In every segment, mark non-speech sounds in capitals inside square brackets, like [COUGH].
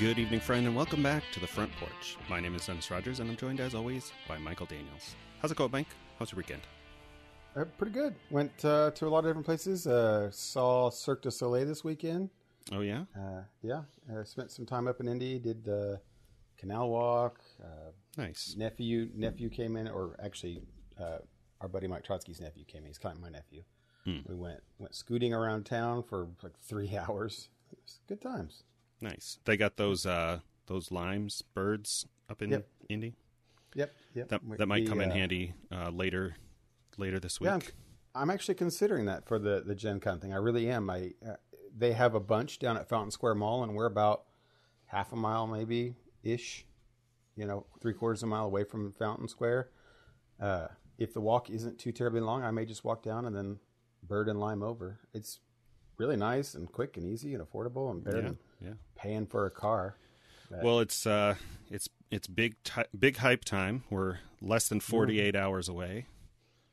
Good evening, friend, and welcome back to the front porch. My name is Dennis Rogers, and I'm joined, as always, by Michael Daniels. How's it going, Mike? How's your weekend? Uh, pretty good. Went uh, to a lot of different places. Uh, saw Cirque du Soleil this weekend. Oh yeah, Uh, yeah, uh, spent some time up in Indy. Did the canal walk. Uh, nice. nephew nephew came in, or actually, uh, our buddy Mike Trotsky's nephew came in. He's kind of my nephew. We went went scooting around town for like three [LAUGHS] hours. It was good times. Nice. They got those uh, those limes birds up in Yep. Indy. Yep, yep. That that might come in uh, handy uh, later later this week. Yeah, I'm, I'm actually considering that for the the Gen Con thing. I really am. I uh, they have a bunch down at Fountain Square Mall, and we're about half a mile, maybe ish. You know, three quarters of a mile away from Fountain Square. Uh, if the walk isn't too terribly long, I may just walk down and then bird and lime over. It's really nice and quick and easy and affordable and better yeah, than yeah. paying for a car. Well, it's uh, it's it's big ti big hype time. We're less than forty eight hours away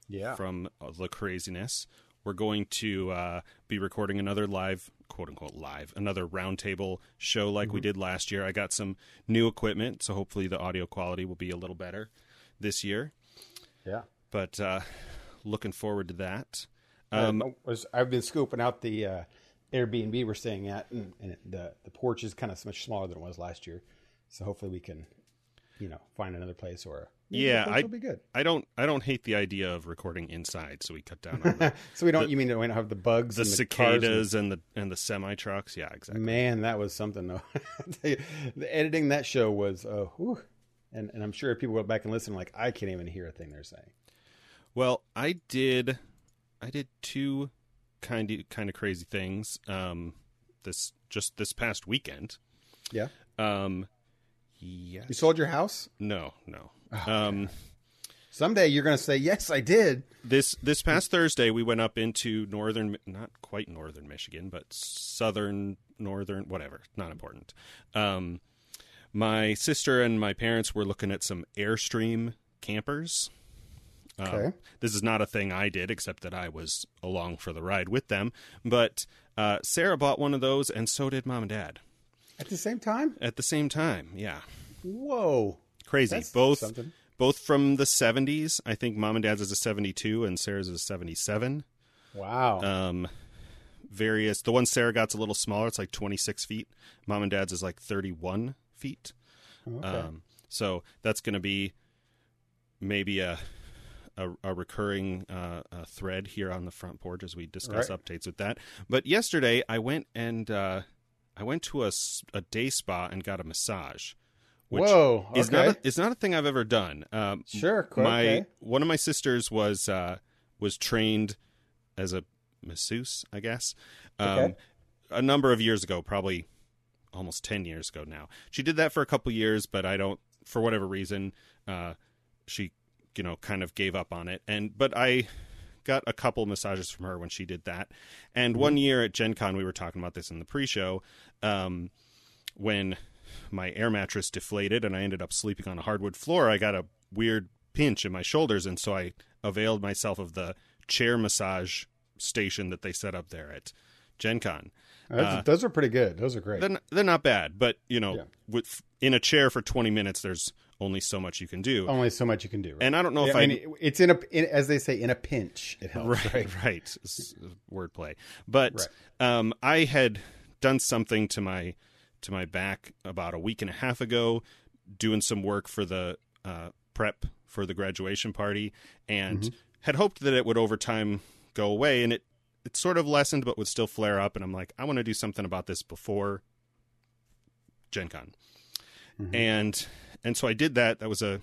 Yeah, from uh, the craziness. We're going to uh, be recording another live, quote unquote, live, another roundtable show like we did last year. I got some new equipment, so hopefully the audio quality will be a little better this year. yeah. But uh, looking forward to that. Um, was I've been scooping out the uh, Airbnb we're staying at, and, and it, the the porch is kind of much smaller than it was last year. So hopefully we can, you know, find another place or Yeah, the I- will be good. I don't I don't hate the idea of recording inside, so we cut down on the, [LAUGHS] So we don't. you mean that we don't have the bugs, the and the cars and- cicadas and the and the semi trucks. Yeah, exactly. Man, that was something though. [LAUGHS] the, the editing that show was, uh, whew. and and I'm sure people go back and listen, like I can't even hear a thing they're saying. Well, I did I did two kind of kind of crazy things um this just this past weekend. Yeah, Um yes. you sold your house. No, no. Oh, um Someday you're going to say, "Yes, I did." this this past Thursday we went up into northern not quite northern Michigan, but southern northern whatever, not important. Um my sister and my parents were looking at some Airstream campers. Um, Okay. this is not a thing I did, except that I was along for the ride with them. But uh, Sarah bought one of those, and so did mom and dad At the same time, at the same time. Yeah, whoa, crazy. That's both something. both from the '70s. I think mom and dad's is a '72, and Sarah's is a '77. wow. Um, various. The one Sarah got's a little smaller. It's like 26 feet. Mom and dad's is like 31 feet. okay. Um, so that's going to be maybe a a, a recurring uh, uh thread here on the front porch as we discuss Right. updates with that. But yesterday I went and uh, I went to a, a day spa and got a massage. Which Whoa, is not okay. a, it's not a thing I've ever done. Um, Sure, cool, my okay. one of my sisters was uh, was trained as a masseuse, I guess, um, Okay. a number of years ago, probably almost ten years ago now. She did that for a couple years, but I don't, for whatever reason, uh, she you know kind of gave up on it. And but I got a couple massages from her when she did that. And Mm-hmm. one year at Gen Con, we were talking about this in the pre-show. Um, when my air mattress deflated and I ended up sleeping on a hardwood floor, I got a weird pinch in my shoulders, and so I availed myself of the chair massage station that they set up there at Gen Con. That's, those are pretty good. Those are great. They're, they're not bad, but you know, Yeah. with in a chair for 20 minutes, there's only so much you can do. Only so much you can do. Right? and I don't know if I I, mean, it's in a, in, as they say, in a pinch. It helps. right, Right. [LAUGHS] right, wordplay. But Right. um, I had done something to my to my back about a week and a half ago, doing some work for the uh, prep for the graduation party, and Mm-hmm. had hoped that it would over time go away, and it it sort of lessened, but would still flare up. And I'm like, I want to do something about this before Gen Con. And and so I did that. That was a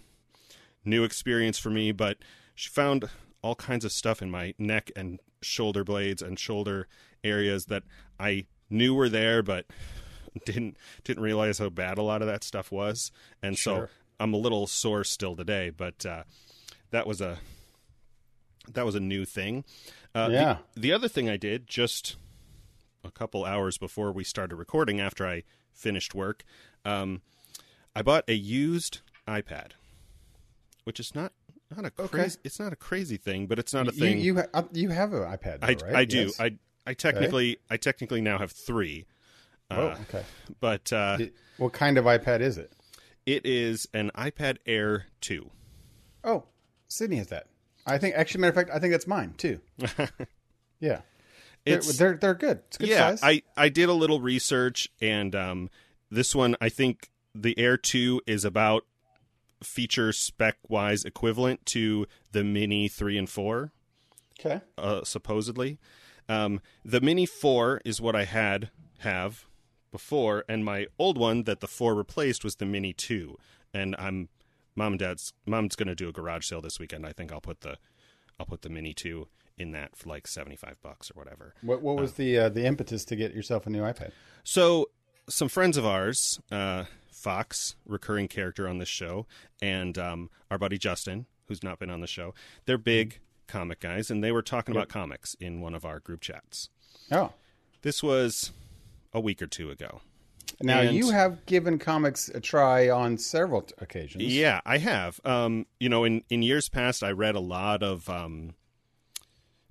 new experience for me, but she found all kinds of stuff in my neck and shoulder blades and shoulder areas that I knew were there but didn't didn't realize how bad a lot of that stuff was. And so I'm a little sore still today, but uh, that was a that was a new thing. Uh, the- Yeah. the other thing I did just a couple hours before we started recording, after I finished work, um, I bought a used iPad, which is not not a crazy. It's not a crazy thing, but it's not a You thing. you, ha- uh, you have an iPad, though, I, right? I do. Yes. I I technically I technically now have three. Oh, okay. But uh, It- what kind of iPad is it? it is an iPad Air 2. Oh, Sydney has that. I think, actually, matter of fact, I think that's mine too. [LAUGHS] yeah, they're, It's- they're they're good. It's good yeah, size. I, I did a little research, and um, this one, I think the Air 2 is about feature spec wise equivalent to the Mini 3 and 4. okay. uh, supposedly. Um, the Mini 4 is what I had have before, and my old one that the 4 replaced was the Mini 2. And I'm mom and dad's mom's going to do a garage sale this weekend. I think I'll put the I'll put the Mini 2 in that for like 75 bucks or whatever. What what was the uh, the impetus to get yourself a new iPad? So, some friends of ours, uh, Fox, recurring character on this show, and um, our buddy Justin, who's not been on the show, they're big comic guys, and they were talking about comics in one of our group chats. Oh, This was a week or two ago. now And- you have given comics a try on several t- occasions. Yeah, I have. Um, you know, in, in years past, I read a lot of um,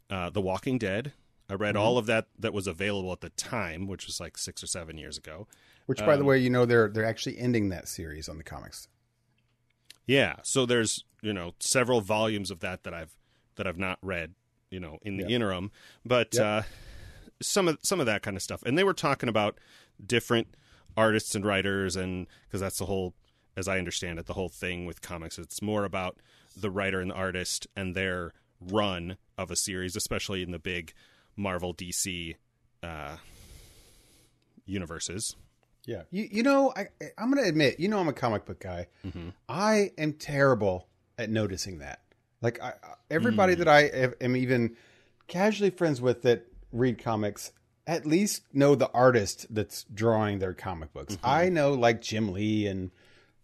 uh, The Walking Dead. I read all of that that was available at the time, which was like six or seven years ago. Which, by Um, the way, you know they're they're actually ending that series on the comics. Yeah, so there's you know several volumes of that that I've that I've not read, you know, in the Yeah. interim, but Yep. uh, some of some of that kind of stuff, and they were talking about different artists and writers, and because that's the whole, as I understand it, the whole thing with comics, it's more about the writer and the artist and their run of a series, especially in the big Marvel DC uh, universes. Yeah, you you know I I'm going to admit you know I'm a comic book guy. Mm-hmm. I am terrible at noticing that. Like I, I- everybody mm. that I have- am even casually friends with that read comics at least know the artist that's drawing their comic books. Mm-hmm. I know like Jim Lee and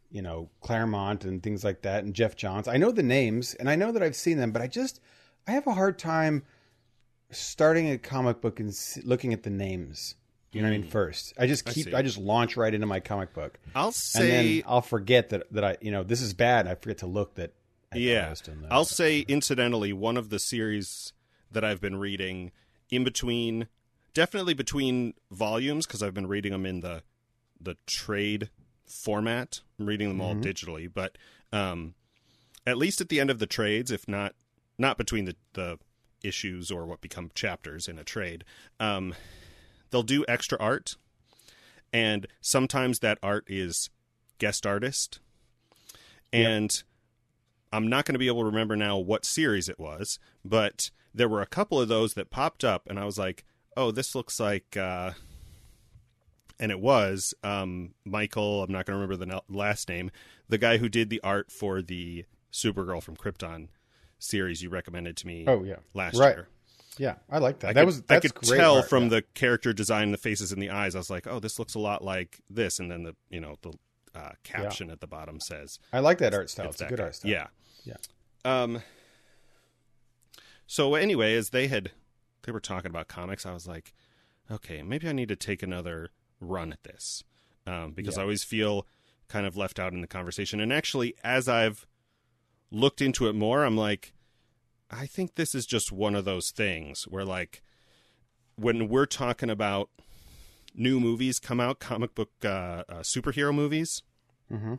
you know Claremont and things like that and Geoff Johns. I know the names and I know that I've seen them, but I just I have a hard time starting a comic book and looking at the names. You know what I mean? First, I just keep see. I, just launch right into my comic book, I'll and say then I'll forget that that I you know this is bad. I forget to look that. I I Yeah. was doing that. I'll say, incidentally, one of the series that I've been reading in between, definitely between volumes, because I've been reading them in the the trade format. I'm reading them all digitally, but um, at least at the end of the trades, if not not between the the issues or what become chapters in a trade, um, they'll do extra art, and sometimes that art is guest artist, and. I'm not going to be able to remember now what series it was, but there were a couple of those that popped up, and I was like, "Oh, this looks like," uh, and it was um, Michael. I'm not going to remember the last name. The guy who did the art for the Supergirl from Krypton series you recommended to me. Oh, yeah. last Right. year. yeah, I like that. I that could, was I could tell art, from yeah. the character design, the faces and the eyes. I was like, "Oh, this looks a lot like this," and then the you know the uh, caption at the bottom says I like that art style. it's It's, a good guy. art style. Yeah. Yeah. Um. So anyway, as they had, they were talking about comics. I was like, okay, maybe I need to take another run at this, um, because Yeah. I always feel kind of left out in the conversation. And actually, as I've looked into it more, I'm like, I think this is just one of those things where, like, when we're talking about new movies come out, comic book uh, uh, superhero movies, hmm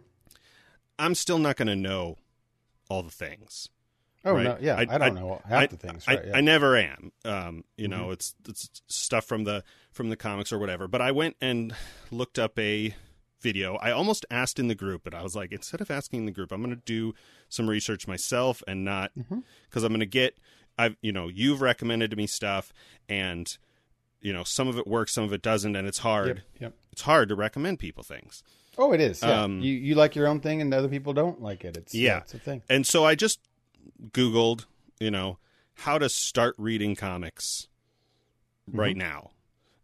I'm still not going to know all the things. Oh right? no, yeah, I, don't know half I, the things. I, Right? yeah. I never am. Um, you know, Mhm. it's it's stuff from the from the comics or whatever. But I went and looked up a video. I almost asked in the group, but I was like, instead of asking the group, I'm going to do some research myself and not because I'm going to get. I've you know you've recommended to me stuff and you know some of it works, some of it doesn't, and it's hard. Yep, yep. It's hard to recommend people things. Oh, it is. Yeah. Um, you you like your own thing, and other people don't like it. It's Yeah. it's a thing. And so I just Googled, you know, how to start reading comics right now.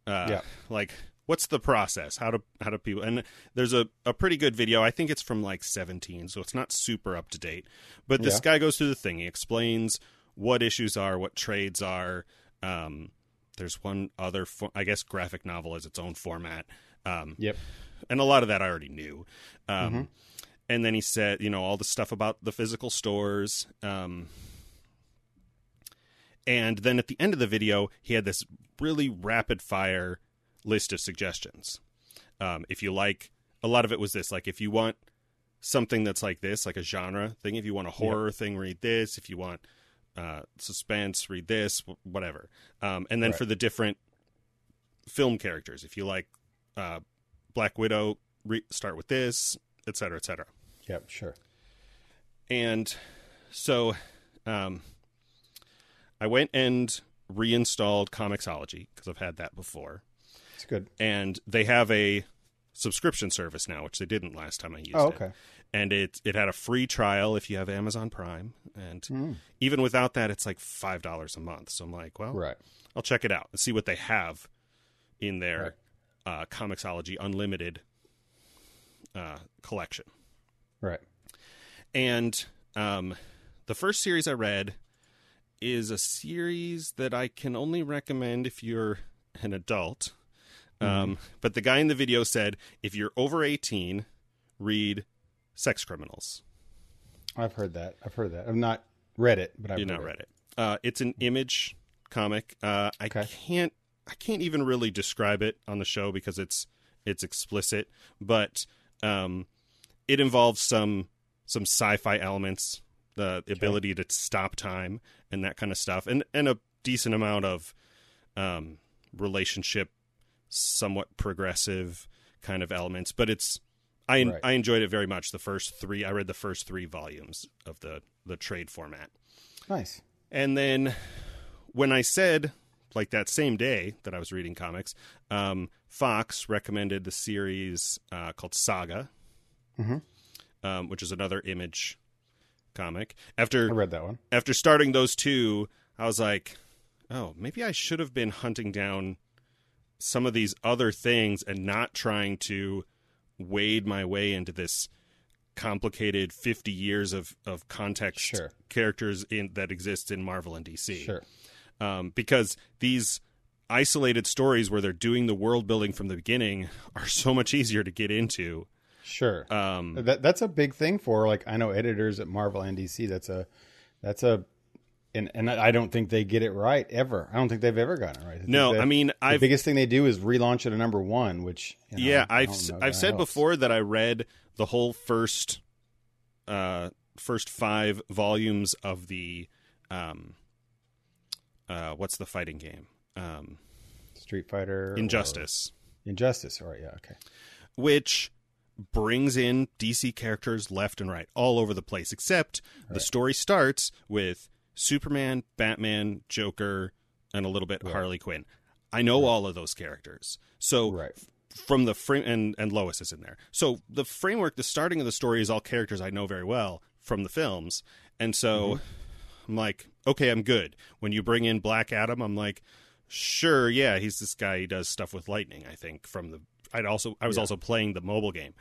Uh, Mm-hmm. Yeah. Like, what's the process? How do how do people? And there's a a pretty good video. I think it's from like 17, so it's not super up to date. But this Yeah. guy goes through the thing. He explains what issues are, what trades are. Um, there's one other, fo- I guess, graphic novel is its own format. Um, Yep. and a lot of that I already knew. Um, Mm-hmm. And then he said, you know, all the stuff about the physical stores. Um, and then at the end of the video, he had this really rapid fire list of suggestions. Um, if you like, a lot of it was this like if you want something that's like this, like a genre thing. If you want a horror thing, read this. If you want uh, suspense, read this. Whatever. Um, and then Right. for the different film characters, if you like uh, Black Widow, re- start with this, et cetera, et cetera. Yep, sure. And so um, I went and reinstalled Comixology because I've had that before. It's good. And they have a subscription service now, which they didn't last time I used Oh, it. okay. And it it had a free trial if you have Amazon Prime, and Mm. even without that, it's like five dollars a month. So I'm like, well, Right. I'll check it out and see what they have in their uh, Comixology Unlimited uh, collection. Right. And um, the first series I read is a series that I can only recommend if you're an adult. Um, but the guy in the video said if you're over 18, read Sex Criminals. I've heard that. I've heard that. I've not read it, but I've You've not read it. Uh, it's an image comic. Uh, I Okay. can't. I can't even really describe it on the show because it's it's explicit, but um, it involves some some sci-fi elements, the ability to stop time and that kind of stuff, and and a decent amount of um, relationship, somewhat progressive kind of elements. But it's I Right. I enjoyed it very much. The first three, I read the first three volumes of the the trade format. Nice. And then when I said, like that same day that I was reading comics, um, Fox recommended the series uh, called Saga, Mhm. um, which is another image comic. After I read that one. after starting those two, I was like, oh, maybe I should have been hunting down some of these other things and not trying to wade my way into this complicated 50 years of, of context Sure. characters in that exist in Marvel and DC Sure. um, because these isolated stories where they're doing the world building from the beginning are so much easier to get into. Sure. Um, that that's a big thing for like I know editors at Marvel and DC. That's a that's a and and I don't think they get it right ever. I don't think they've ever gotten it right. I no, that I mean the I've biggest thing they do is relaunch it at number one, which you know, yeah I I've don't s- know I've said helps. before that I read the whole first uh first five volumes of the um uh what's the fighting game um Street Fighter, Injustice Injustice. All right, yeah, okay, which brings in DC characters left and right, all over the place. Except the story starts with Superman, Batman, Joker, and a little bit Harley Quinn. I know all of those characters, so right, from the frame and and Lois is in there. So the framework, the starting of the story is all characters I know very well from the films, and so mm-hmm. I'm like, okay, I'm good. When you bring in Black Adam, I'm like, sure, yeah, he's this guy. He does stuff with lightning. I think from the. I'd also I was also playing the mobile game,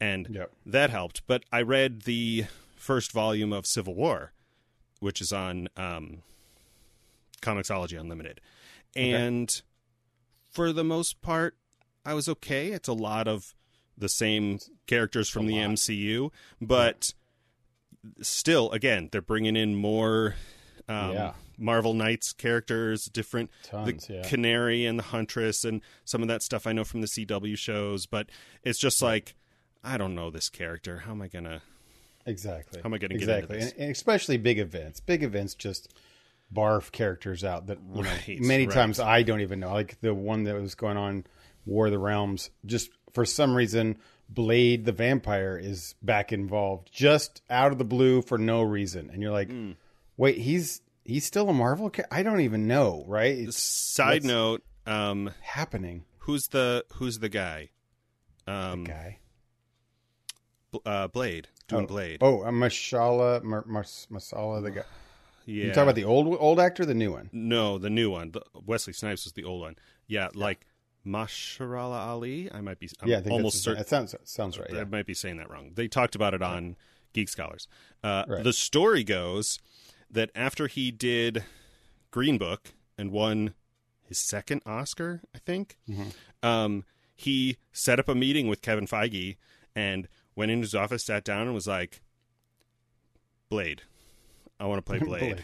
and Yep. that helped. But I read the first volume of Civil War, which is on um, Comixology Unlimited, and for the most part, I was okay. It's a lot of the same characters from the. MCU, but still, again, they're bringing in more um, Yeah. Marvel Knights characters, different Tons, the yeah. Canary and the Huntress, and some of that stuff I know from the CW shows. But it's just like I don't know this character. How am I gonna? Exactly. How am I gonna get into exactly? this? And, especially big events. Big events just barf characters out that you know, Right, many right. times I don't even know. Like the one that was going on, War of the Realms. Just for some reason, Blade the vampire is back involved, just out of the blue for no reason, and you're like, Hmm. wait, he's he's still a Marvel? Ca- I don't even know. Right? It's Side note: um, happening, Who's the Who's the guy? Um, guy. Bl- uh, Blade doing oh, Blade. Oh, uh, Mashallah, Mar- Mar- Masala, the guy. yeah. You talk about the old old actor, the new one. no, the new one. The, Wesley Snipes was the old one. Yeah, like Masharala Ali. I might be. I'm yeah, almost certain. That sounds sounds right. I Yeah. might be saying that wrong. They talked about it on Geek Scholars. Uh, Right. The story goes that after he did Green Book and won his second Oscar, I think, Mm-hmm. um, he set up a meeting with Kevin Feige and went into his office, sat down, and was like, "Blade, I want to play [LAUGHS] Blade."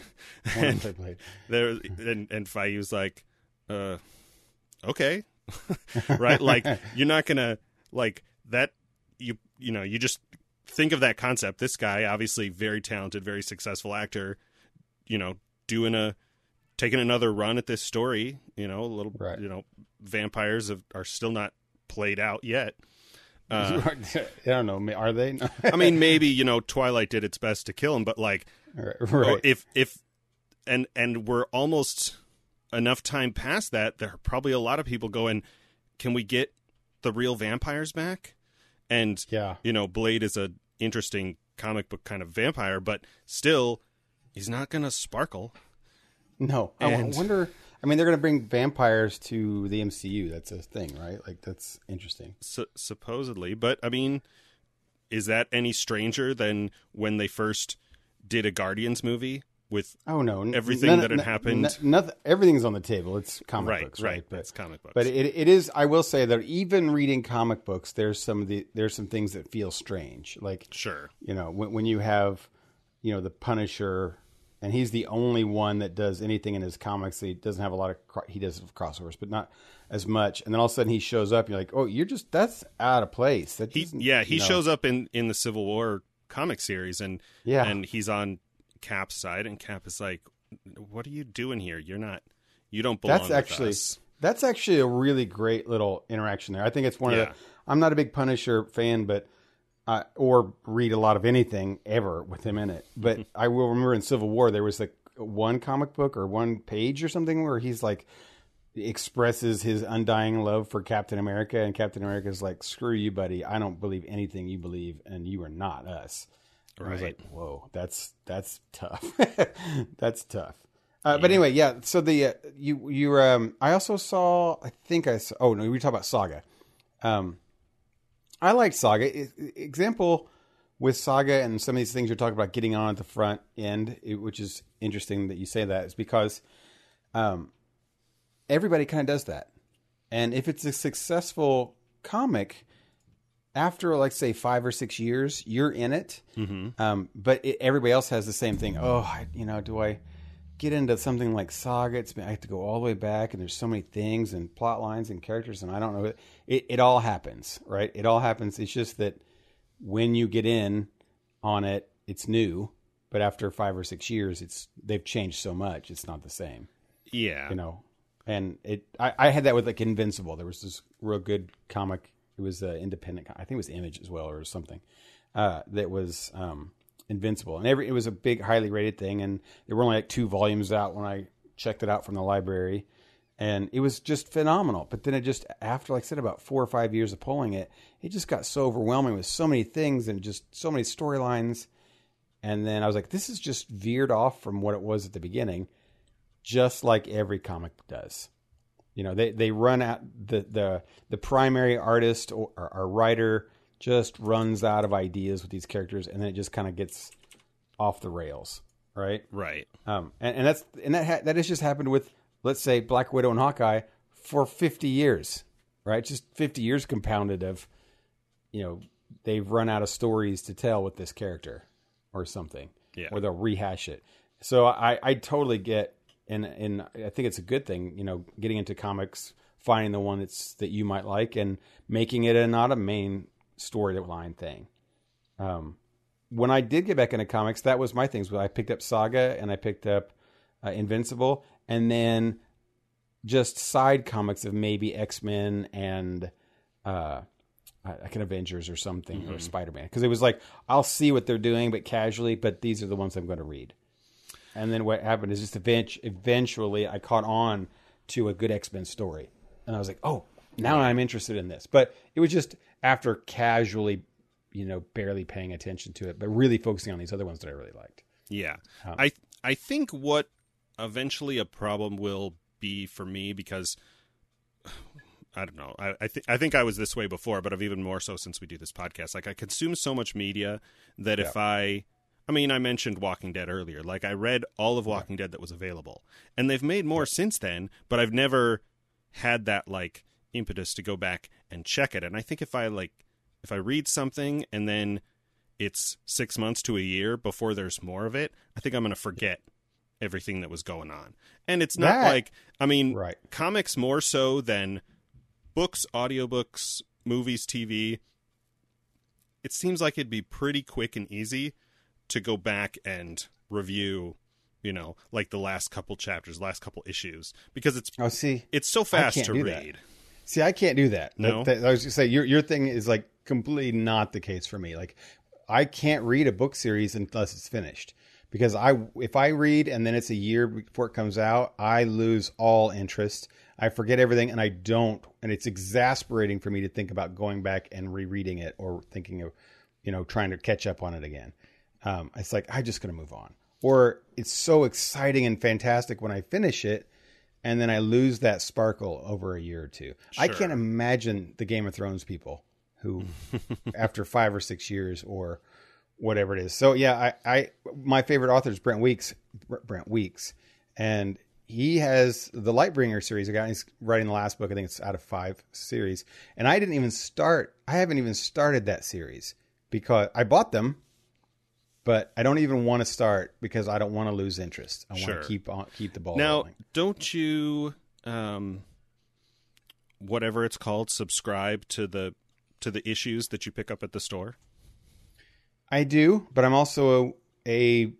I wanna play Blade. [LAUGHS] there and and Feige was like, uh, "Okay, [LAUGHS] right? like you're not gonna like that. You you know you just think of that concept. This guy, obviously very talented, very successful actor, you know, doing a taking another run at this story. You know, a little, Right. you know, vampires have, are still not played out yet. Uh, I don't know. Are they? [LAUGHS] I mean, maybe you know, Twilight did its best to kill him, but like, right. if if and and we're almost enough time past that, there are probably a lot of people going, "Can we get the real vampires back?" And yeah. you know, Blade is a interesting comic book kind of vampire, but still, he's not going to sparkle. No. I And- wonder. I mean, they're going to bring vampires to the MCU. That's a thing, right? Like that's interesting. Su- supposedly, but I mean, is that any stranger than when they first did a Guardians movie with Oh no! Everything none- that had happened- nothing. Everything's on the table. It's comic right, books, right, right? But it's comic books, But it, it is. I will say that even reading comic books, there's some of the there's some things that feel strange. Like sure, you know when, when you have you know the Punisher, and he's the only one that does anything in his comics. He doesn't have a lot of cro- he does crossovers, but not as much. And then all of a sudden he shows up. And You're like, oh, you're just that's out of place. That he yeah he you know. shows up in in the Civil War comic series and Yeah. and he's on Cap's side and Cap is like, "What are you doing here? You're not, you don't belong." That's actually us." that's actually a really great little interaction there. I think it's one Yeah. of the. I'm not a big Punisher fan, but uh, or read a lot of anything ever with him in it. But [LAUGHS] I will remember in Civil War there was like one comic book or one page or something where he's like expresses his undying love for Captain America, and Captain America is like, "Screw you, buddy! I don't believe anything you believe, and you are not us." And I was Right. like, "Whoa, that's that's tough. [LAUGHS] that's tough." Uh, But anyway, yeah. So the uh, you you um I also saw I think I saw oh no we were talking about Saga. Um, I like Saga. Example with Saga and some of these things you're talking about getting on at the front end, it- which is interesting that you say that, is because um, everybody kind of does that. And if it's a successful comic, after like say five or six years, you're in it. Mm-hmm. Um, but it, everybody else has the same thing. Oh, I, you know, do I get into something like Saga? It's been, I have to go all the way back, and there's so many things and plot lines and characters, and I don't know. It it all happens, right? It all happens. It's just that when you get in on it, it's new. But after five or six years, it's they've changed so much. It's not the same yeah, you know and it I, I had that with like invincible there was this real good comic it was uh, independent i think it was image as well or something uh, that was um, invincible. And every it was a big highly rated thing and there were only like two volumes out when i checked it out from the library. And it was just phenomenal. But then it just after like i said about four or five years of pulling it it just got so overwhelming with so many things and just so many storylines. And then i was like this is just veered off from what it was at the beginning just like every comic does. You know, they, they run out the, the the primary artist or, or, or writer just runs out of ideas with these characters, and then it just kind of gets off the rails, right? right, Um, and, and that's and that ha- that has just happened with let's say Black Widow and Hawkeye for fifty years, right? Just fifty years compounded of, you know, they've run out of stories to tell with this character or something, Yeah. or they'll rehash it. So I I totally get and and I think it's a good thing, you know, getting into comics, finding the one that's that you might like, and making it a not a main storyline thing. Um, when I did get back into comics, that was my things. I picked up Saga and I picked up uh, Invincible, and then just side comics of maybe X Men and uh, like an Avengers or something or Spider Man, because it was like I'll see what they're doing, but casually. But these are the ones I'm going to read. And then what happened is just event- eventually I caught on to a good X Men story, and I was like, oh, now I'm interested in this. But it was just after casually, you know, barely paying attention to it, but really focusing on these other ones that I really liked. yeah. Um, I I think what eventually a problem will be for me because [SIGHS] I don't know. I I, th- I think I was this way before, but I've even more so since we do this podcast. Like I consume so much media that if I I mean, I mentioned Walking Dead earlier. Like I read all of Walking Dead that was available. And they've made more since then, but I've never had that like impetus to go back and check it. And I think if I like if I read something and then it's 6 months to a year before there's more of it, I think I'm going to forget everything that was going on. And it's not That- like I mean, Right. comics more so than books, audiobooks, movies, TV, it seems like it'd be pretty quick and easy to go back and review, you know, like the last couple chapters, last couple issues, because it's Oh, see, it's so fast to read. that. See, I can't do that. No? That- that- I was gonna say your your thing is like completely not the case for me. Like, I can't read a book series unless it's finished because I if I read and then it's a year before it comes out, I lose all interest. I forget everything, and I don't. And it's exasperating for me to think about going back and rereading it or thinking of, you know, trying to catch up on it again. Um, it's like I'm just going to move on. Or it's so exciting and fantastic when I finish it, and then I lose that sparkle over a year or two. I can't imagine the Game of Thrones people who, [LAUGHS] after five or six years or whatever it is. So yeah, I, I my favorite author is Brent Weeks. Brent Weeks, and he has the Lightbringer series. Again, he's writing the last book. I think it's out of five series, and I didn't even start. I haven't even started that series because I bought them. But I don't even want to start because I don't want to lose interest. I want to keep on keep the ball Now, rolling. don't you, um, whatever it's called, subscribe to the to the issues that you pick up at the store? I do, but I'm also a, a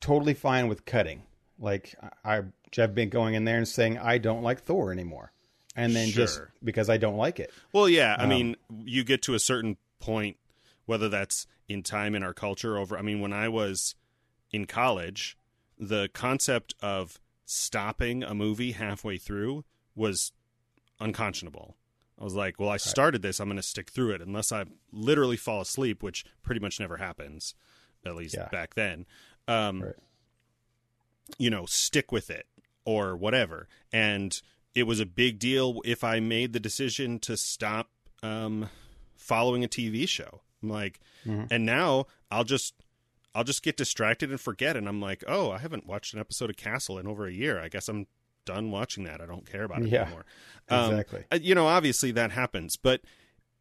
totally fine with cutting. Like I, I've been going in there and saying I don't like Thor anymore, and then just because I don't like it. Well, yeah. Um, I mean, you get to a certain point, whether that's in time in our culture over. I mean, when I was in college, the concept of stopping a movie halfway through was unconscionable. I was like, well, I started this. I'm going to stick through it unless I literally fall asleep, which pretty much never happens, at least Yeah. back then. Um, Right. You know, stick with it or whatever. And it was a big deal if I made the decision to stop um, following a TV show. I'm like, Mhm. and now I'll just I'll just get distracted and forget, and I'm like, oh, I haven't watched an episode of Castle in over a year. I guess I'm done watching that. I don't care about it Yeah, anymore. Um, exactly. uh, you know, obviously that happens, but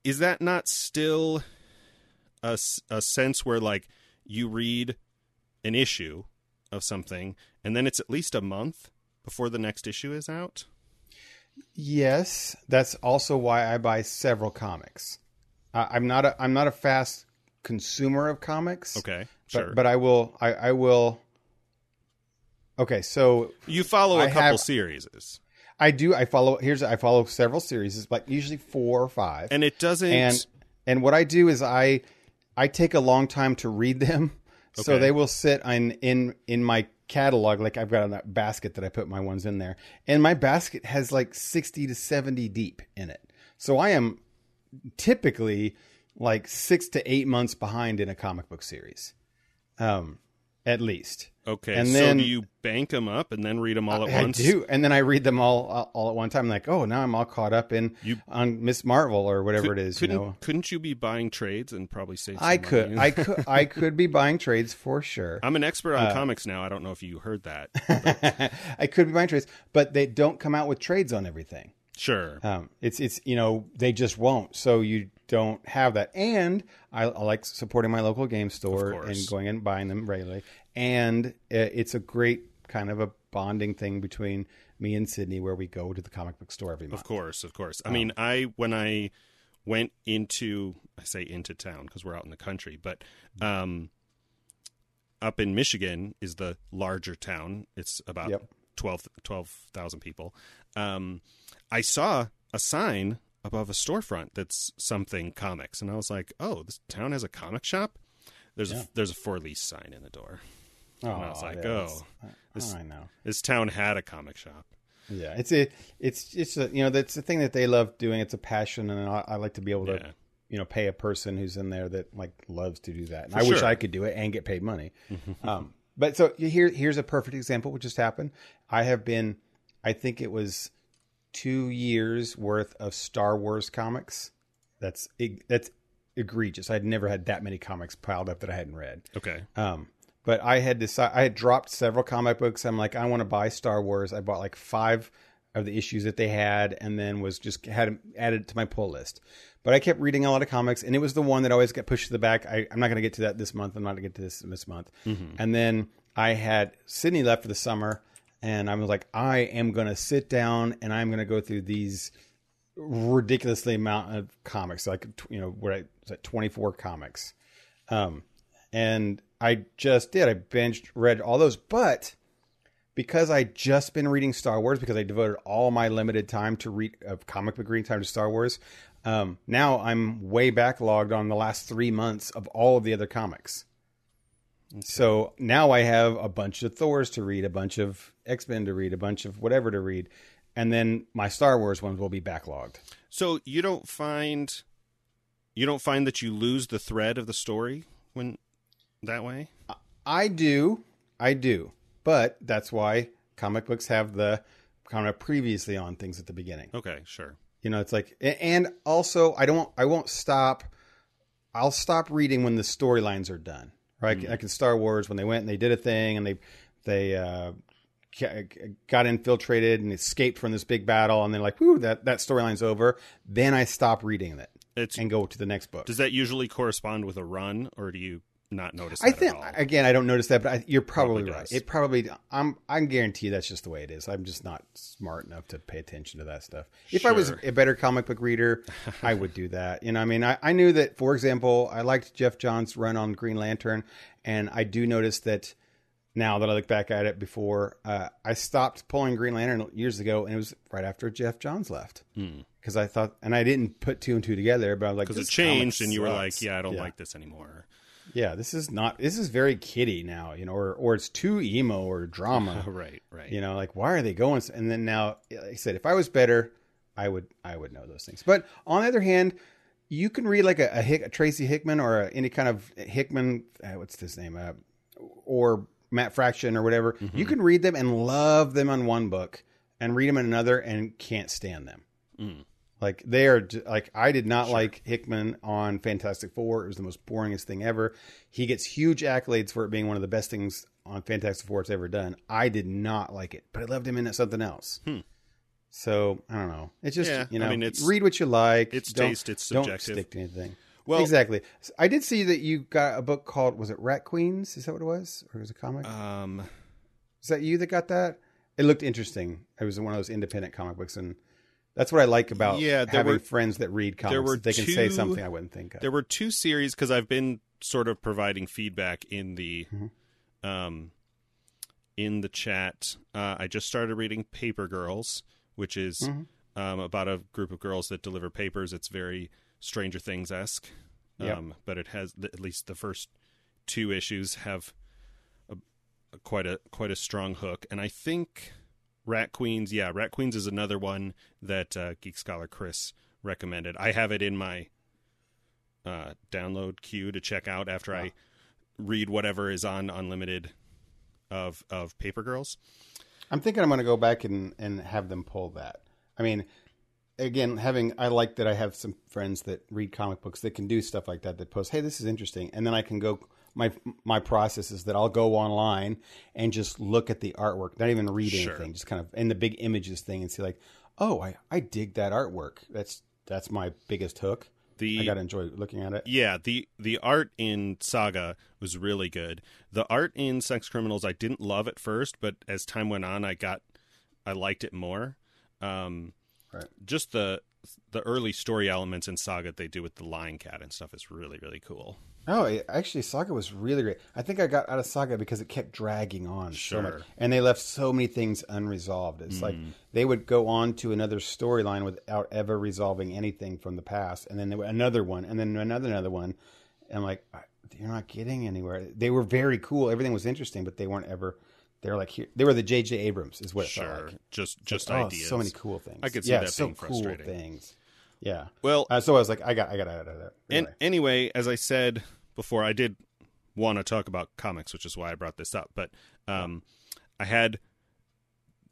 is that not still a, a sense where like you read an issue of something and then it's at least a month before the next issue is out? Yes, that's also why I buy several comics. I, I'm not a I'm not a fast consumer of comics. Okay, but, sure. but I will I, I will. Okay, so you follow a I couple have- series, I do I follow here's I follow several series, like usually four or five. and it doesn't. and and what I do is I I take a long time to read them, [LAUGHS] so they will sit in in in my catalog. Like I've got a basket that I put my ones in there, and my basket has like sixty to seventy deep in it. So I am typically like six to eight months behind in a comic book series, um, at least. okay, and so then- do you bank them up and then read them all at I once? I do, and then I read them all all, all at one time. Like, oh, now I'm all caught up in You- on Miss Marvel or whatever it is. You Couldn't know, couldn't you be buying trades and probably save? Some I could, money? I could, I could be buying trades for sure. I'm an expert Uh, on comics now. I don't know if you heard that. [LAUGHS] I could be buying trades, but they don't come out with trades on everything. Sure. Um, it's it's you know they just won't, so you don't have that. And I, I like supporting my local game store and going and buying them regularly. And it's a great kind of a bonding thing between me and Sydney, where we go to the comic book store every month. Of course, of course. I Um, mean, I when I went into I say into town because we're out in the country, but um, up in Michigan is the larger town. It's about Yep. 12 12,000 people. Um, I saw a sign above a storefront that's something comics, and I was like, "Oh, this town has a comic shop." There's Yeah. a there's a for lease sign in the door. Oh, I was like, oh, this- I know. This town had a comic shop. Yeah, it's a, it's, it's a, you know, that's the thing that they love doing. It's a passion, and I, I like to be able to, Yeah. you know, pay a person who's in there that like loves to do that. And For I wish. I could do it and get paid money. um, but so here, here's a perfect example what just happened. I have been, I think it was two years worth of Star Wars comics. That's that's egregious. I'd never had that many comics piled up that I hadn't read. Okay. Um, but I had decided I had dropped several comic books. I'm like, I want to buy Star Wars. I bought like five of the issues that they had, and then was just had added to my pull list. But I kept reading a lot of comics, and it was the one that always got pushed to the back. I, I'm not going to get to that this month. I'm not going to get to this this month. And then I had Sydney left for the summer, and I was like, I am going to sit down and I'm going to go through these ridiculously amount of comics, like you know, what I twenty four comics, um, and I just did. I binged, read all those, but because I just been reading Star Wars, because I devoted all my limited time to read of comic book reading time to Star Wars, um, now I'm way backlogged on the last three months of all of the other comics. So now I have a bunch of Thors to read, a bunch of X Men to read, a bunch of whatever to read, and then my Star Wars ones will be backlogged. So you don't find you don't find that you lose the thread of the story when that way? I do, I do, but that's why comic books have the kind of previously on things at the beginning. Okay, sure. You know, it's like, and also I don't, I won't stop. I'll stop reading when the storylines are done. Right, mm. like in Star Wars when they went and they did a thing and they they uh, got infiltrated and escaped from this big battle, and then like, whoo, that that storyline's over. Then I stop reading it it's, and go to the next book. Does that usually correspond with a run, or do you not notice? I think again, I don't notice that, but I, you're probably, probably right. It probably I'm I can guarantee that's just the way it is. I'm just not smart enough to pay attention to that stuff. If sure. I was a better comic book reader, I would do that. You know, I mean, I, I knew that. For example, I liked Geoff Johns' run on Green Lantern, and I do notice that now that I look back at it before, uh, I stopped pulling Green Lantern years ago, and it was right after Geoff Johns left. Because hmm. I thought, and I didn't put two and two together, but I was like, because it changed, and you were like, yeah, I don't yeah. like this anymore. Yeah, this is not. This is very kiddie now, you know, or or it's too emo or drama. [LAUGHS] right, right. You know, like why are they going? And then now, like I said, if I was better, I would I would know those things. But on the other hand, you can read like a, a, Hick, a Tracy Hickman or a, any kind of Hickman. Uh, what's his name? Uh, or Matt Fraction or whatever. Mm-hmm. You can read them and love them on one book, and read them in another and can't stand them. Mm. Like they are like I did not sure. like Hickman on Fantastic Four. It was the most boringest thing ever. He gets huge accolades for it being one of the best things on Fantastic Four it's ever done. I did not like it, but I loved him in something else. Hmm. So I don't know. It's just yeah, you know, I mean, read what you like. It's don't, taste. It's subjective. Don't stick to anything. Well, exactly. I did see that you got a book called was it Rat Queens? Is that what it was, or was it a comic? Um, is that you that got that? It looked interesting. It was one of those independent comic books, and that's what I like about yeah, having were, friends that read comics. There were they can two, say something I wouldn't think of. There were two series because I've been sort of providing feedback in the, mm-hmm. um, in the chat. Uh, I just started reading Paper Girls, which is mm-hmm. um, about a group of girls that deliver papers. It's very Stranger Things esque, yep. um, but it has at least the first two issues have a, a, quite a quite a strong hook, and I think Rat Queens, yeah, Rat Queens is another one that uh, Geek Scholar Chris recommended. I have it in my uh, download queue to check out after wow. I read whatever is on Unlimited of of Paper Girls. I'm thinking I'm going to go back and and have them pull that. I mean, again, having I like that I have some friends that read comic books that can do stuff like that that post, "Hey, this is interesting," and then I can go my my process is that I'll go online and just look at the artwork, not even read sure. anything, just kind of in the big images thing and see like, oh, I, I dig that artwork. That's that's my biggest hook. The, I gotta enjoy looking at it. Yeah, the the art in Saga was really good. The art in Sex Criminals I didn't love at first, but as time went on, I got I liked it more. Um, right. Just the the early story elements in Saga they do with the Lion Cat and stuff is really really cool. Oh, actually, Saga was really great. I think I got out of Saga because it kept dragging on sure. so much, and they left so many things unresolved. It's mm. like they would go on to another storyline without ever resolving anything from the past, and then another one, and then another another one. And I'm like, you're not getting anywhere. They were very cool. Everything was interesting, but they weren't ever. They're like here. They were the J.J. Abrams, is what sure. it felt like. Just just like, ideas. Oh, so many cool things. I could see yeah, that so being frustrating. Cool things. Yeah. Well, uh, so I was like, I got, I got out of that. Anyway. And anyway, as I said before, I did want to talk about comics, which is why I brought this up. But um, I had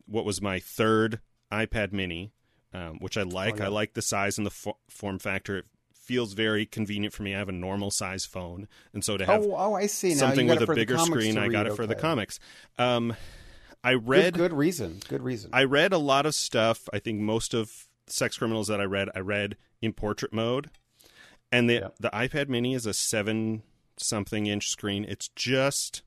what was my third iPad Mini, um, which I like. Oh, yeah. I like the size and the fo- form factor. It feels very convenient for me. I have a normal size phone, and so to have oh, oh I see. something with a bigger screen, I got it for the comics. Um, I read good, good reason. Good reason. I read a lot of stuff. I think most of sex criminals that I read, I read in portrait mode. And the yeah. the iPad mini is a seven something inch screen. It's just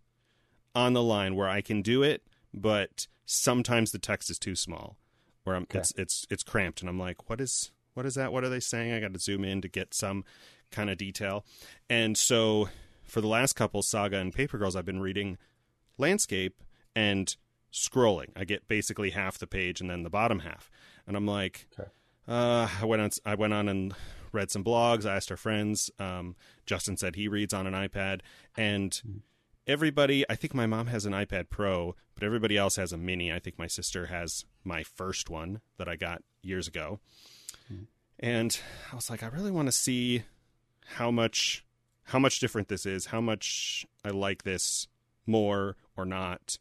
on the line where I can do it, but sometimes the text is too small. Where I'm okay. it's it's it's cramped and I'm like, what is what is that? What are they saying? I got to zoom in to get some kind of detail. And so for the last couple Saga and Paper Girls, I've been reading landscape and scrolling. I get basically half the page and then the bottom half, and I'm like, Okay. uh, I went on. I went on and read some blogs. I asked our friends. Um, Justin said he reads on an iPad, and everybody. I think my mom has an iPad Pro, but everybody else has a Mini. I think my sister has my first one that I got years ago, Mm-hmm. and I was like, I really want to see how much how much different this is, how much I like this more or not,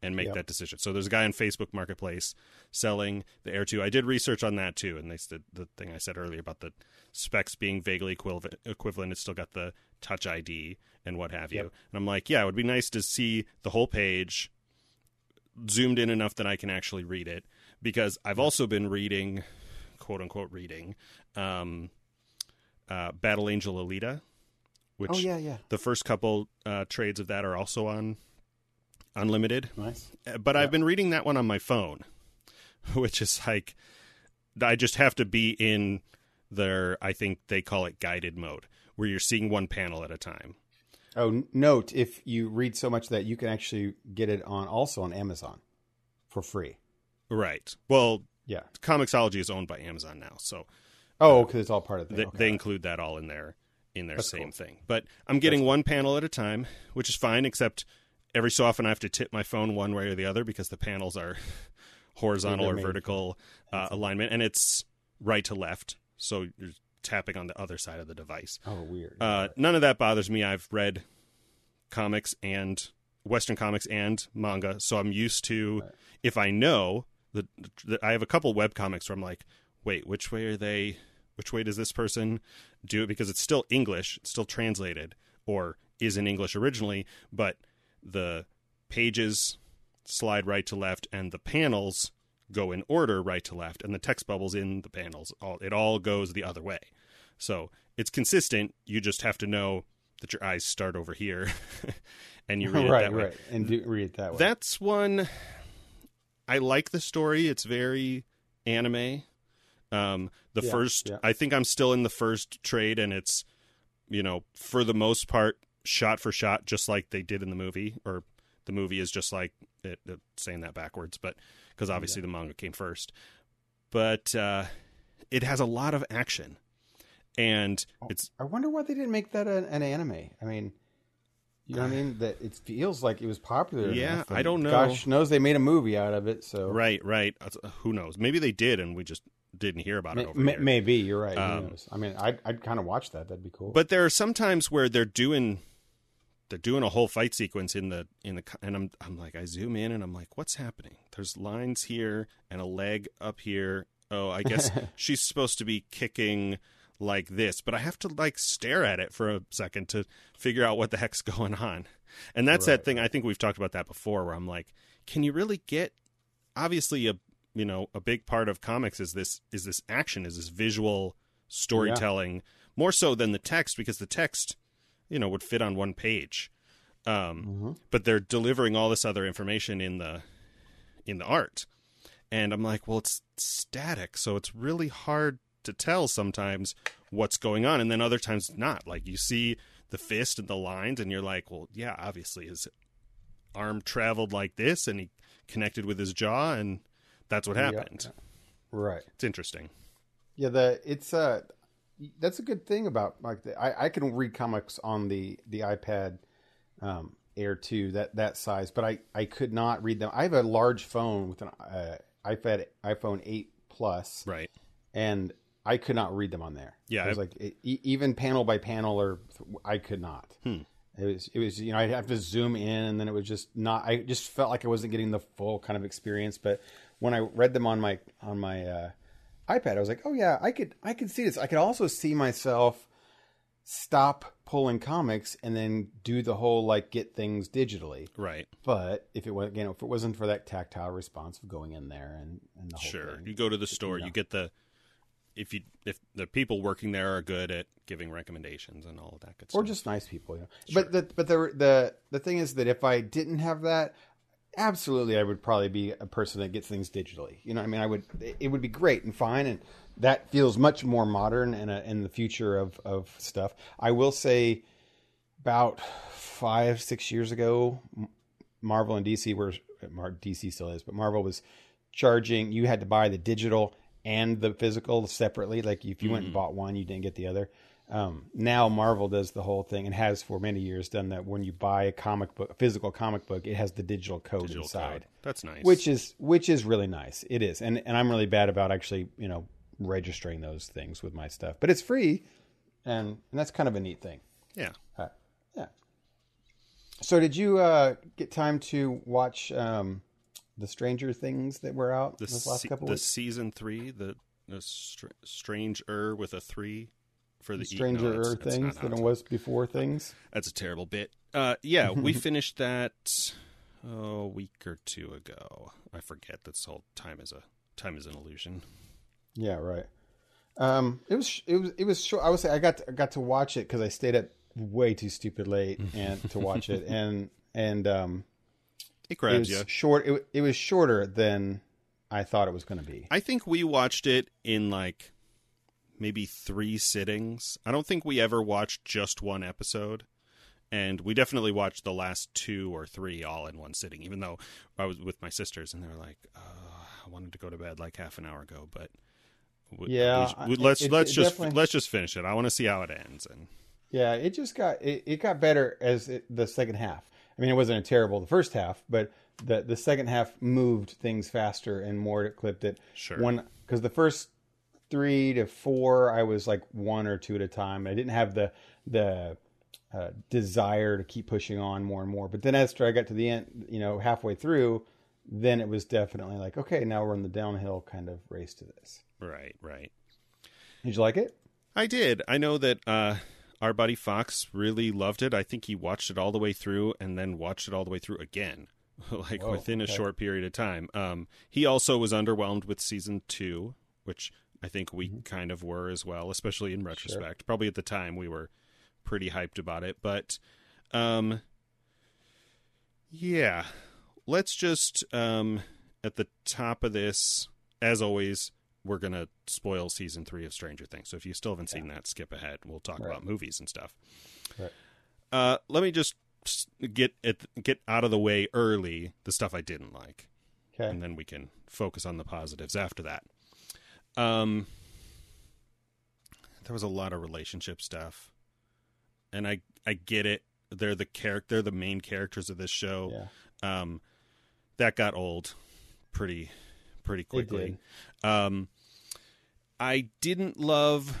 and make Yep. that decision. So there's a guy on Facebook Marketplace selling the Air 2. I did research on that too, and they said the thing I said earlier about the specs being vaguely equivalent. Equivalent, it's still got the Touch ID and what have you. Yep. And I'm like, yeah, it would be nice to see the whole page zoomed in enough that I can actually read it because I've also been reading, quote unquote, reading um, uh, Battle Angel Alita, which Oh yeah, yeah. the first couple uh, trades of that are also on unlimited. Nice. Uh, But I've been reading that one on my phone, [LAUGHS] which is like I just have to be in their I think they call it guided mode, where you're seeing one panel at a time. Oh, note if you read so much that you can actually get it on also on Amazon for free. Right. Well, Yeah. Comixology is owned by Amazon now, so Oh, because it's all part of the they. Okay. they include that all in their in their That's same cool. thing. But I'm getting one panel at a time, which is fine. Except every so often I have to tip my phone one way or the other because the panels are [LAUGHS] horizontal or vertical uh, alignment, and it's right to left, so you're tapping on the other side of the device. oh, weird. Uh, none of that bothers me. I've read comics and Western comics and manga, so I'm used to Right. if I know that that I have a couple web comics where I'm like, wait, which way are they? Which way does this person do it? Because it's still English, it's still translated, or is in English originally, but the pages slide right to left and the panels go in order right to left and the text bubbles in the panels all it all goes the other way so it's consistent you just have to know that your eyes start over here [LAUGHS] and you read it [LAUGHS] right, that way right, and do, read it that way. that's one I like the story. It's very anime. Um, the Yeah, first, yeah. I think I'm still in the first trade, and it's, you know, for the most part, shot for shot, just like they did in the movie, or the movie is just like it, it- saying that backwards, but because obviously the manga came first. But uh, it has a lot of action, and it's I wonder why they didn't make that an, an anime. I mean, you know what I mean? That it feels like it was popular. Yeah, I don't know. Gosh knows they made a movie out of it. So right, right. Uh, Who knows? Maybe they did, and we just didn't hear about it May- over may- here. maybe you're right. Who Um, knows? I mean, I'd, I'd kind of watch that. That'd be cool. But there are some times where they're doing they're doing a whole fight sequence in the in the and I'm I'm like I zoom in and I'm like what's happening? There's lines here and a leg up here. Oh, I guess [LAUGHS] she's supposed to be kicking like this, but I have to like stare at it for a second to figure out what the heck's [LAUGHS] going on. And that's that Right, thing I think we've talked about that before where I'm like can you really get obviously a you know a big part of comics is this is this action is this visual storytelling more so than the text because the text you know would fit on one page um, Mhm. but they're delivering all this other information in the in the art and i'm like well it's static so it's really hard to tell sometimes what's going on and then other times not. Like you see the fist and the lines and you're like well yeah obviously his arm traveled like this and he connected with his jaw and that's what happened. Right. it's interesting. Yeah, the it's uh that's a good thing about like the, I I can read comics on the the iPad um, Air 2 that that size, but I I could not read them. I have a large phone with an uh, iPad iPhone 8 Plus, right. And I could not read them on there. Yeah, it was I- like e- even panel by panel, or I could not. Hmm. It was it was you know I'd have to zoom in, and then it was just not. I just felt like I wasn't getting the full kind of experience. But when I read them on my on my uh, iPad, I was like, oh yeah, I could I could see this. I could also see myself stop pulling comics and then do the whole like get things digitally. right But if it was again, if it wasn't for that tactile response of going in there and, and the whole Sure. thing, You go to the store, Yeah. you get the if you if the people working there are good at giving recommendations and all of that good stuff, or just nice people. You know? But the but the the the thing is that if I didn't have that, absolutely, I would probably be a person that gets things digitally. You know, what I mean, I would. It would be great and fine, and that feels much more modern and uh, in the future of of stuff. I will say, about five six years ago, Marvel and DC were DC still is, but Marvel was charging. You had to buy the digital and the physical separately. Like if you mm-hmm. went and mm-hmm. bought one, you didn't get the other. Um, now Marvel does the whole thing and has for many years done that. When you buy a comic book, a physical comic book, it has the digital code digital inside. Code. That's nice. Which is which is really nice. It is, and and I'm really bad about actually you know registering those things with my stuff, but it's free, and and that's kind of a neat thing. Yeah. Uh, yeah. So did you uh, get time to watch um, the Stranger Things that were out the this last se- couple the weeks? season three, the, the str- Stranger with a three for the Stranger no, it's, Things it's than it was before Things. That's a terrible bit. Uh, yeah, we [LAUGHS] finished that oh, a week or two ago. I forget. That's all. time is a time is an illusion. Yeah, right. Um, it was it was it was short. I would say I got to, I got to watch it because I stayed up way too stupid late and to watch it [LAUGHS] and and um, it grabs it you. Short. It, it was shorter than I thought it was going to be. I think we watched it in like maybe three sittings. I don't think we ever watched just one episode. And we definitely watched the last two or three all in one sitting, even though I was with my sisters and they were like, uh, I wanted to go to bed like half an hour ago, but yeah, we, let's it, let's it just let's just finish it. I want to see how it ends. And yeah, it just got it, it got better as it, the second half. I mean, it wasn't a terrible the first half, but the the second half moved things faster and more it clipped it. Sure. One because the first three to four, I was like one or two at a time. I didn't have the the uh, desire to keep pushing on more and more. But then after I got to the end, you know, halfway through, then it was definitely like, okay, now we're in the downhill kind of race to this. Right, right. Did you like it? I did. I know that uh, our buddy Fox really loved it. I think he watched it all the way through and then watched it all the way through again, [LAUGHS] like Whoa, within a short period of time. Um, he also was underwhelmed with season two, which I think we mm-hmm. kind of were as well, especially in retrospect. Sure. Probably at the time we were pretty hyped about it, but um, yeah, let's just um, at the top of this, as always, we're gonna spoil season three of Stranger Things. So if you still haven't yeah. seen that, skip ahead. We'll talk right. about movies and stuff. Right. Uh, let me just get it get out of the way early the stuff I didn't like, okay. and then we can focus on the positives after that. Um, there was a lot of relationship stuff, and I I get it. They're the character, the main characters of this show. Yeah. Um, that got old pretty pretty quickly. Um, I didn't love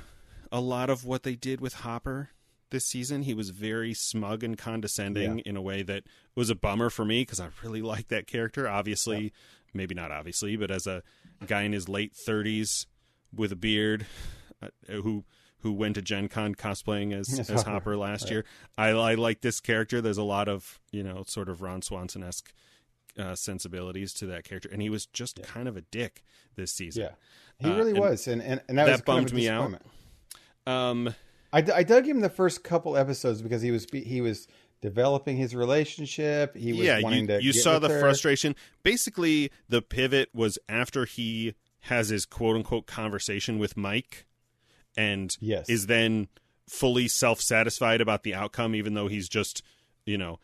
a lot of what they did with Hopper this season. He was very smug and condescending yeah. in a way that was a bummer for me because I really [LAUGHS] like that character. Obviously, yeah. maybe not obviously, but as a guy in his late 30s with a beard uh, who who went to Gen Con cosplaying as [LAUGHS] as Hopper, Hopper last right. year. I, I like this character. There's a lot of you know sort of Ron Swanson esque uh, sensibilities to that character, and he was just yeah. kind of a dick this season. Yeah, he uh, really and was, and and, and that, that bummed me out. Um, I, I dug him the first couple episodes because he was he was developing his relationship. He was yeah, wanting you, to. You saw the her. frustration. Basically, the pivot was after he has his quote unquote conversation with Mike, and yes. is then fully self satisfied about the outcome, even though he's just you know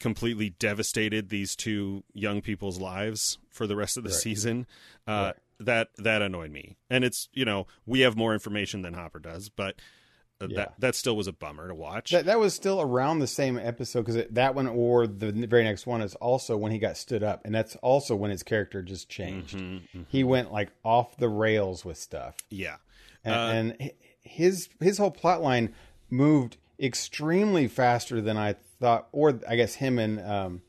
completely devastated these two young people's lives for the rest of the right. season. Uh, right. That that annoyed me, and it's you know we have more information than Hopper does, but uh, yeah. that that still was a bummer to watch. That, that was still around the same episode because that one or the very next one is also when he got stood up, and that's also when his character just changed. Mm-hmm, mm-hmm. He went like off the rails with stuff. Yeah, and, uh, and his his whole plot line moved extremely faster than I thought, or I guess him and um,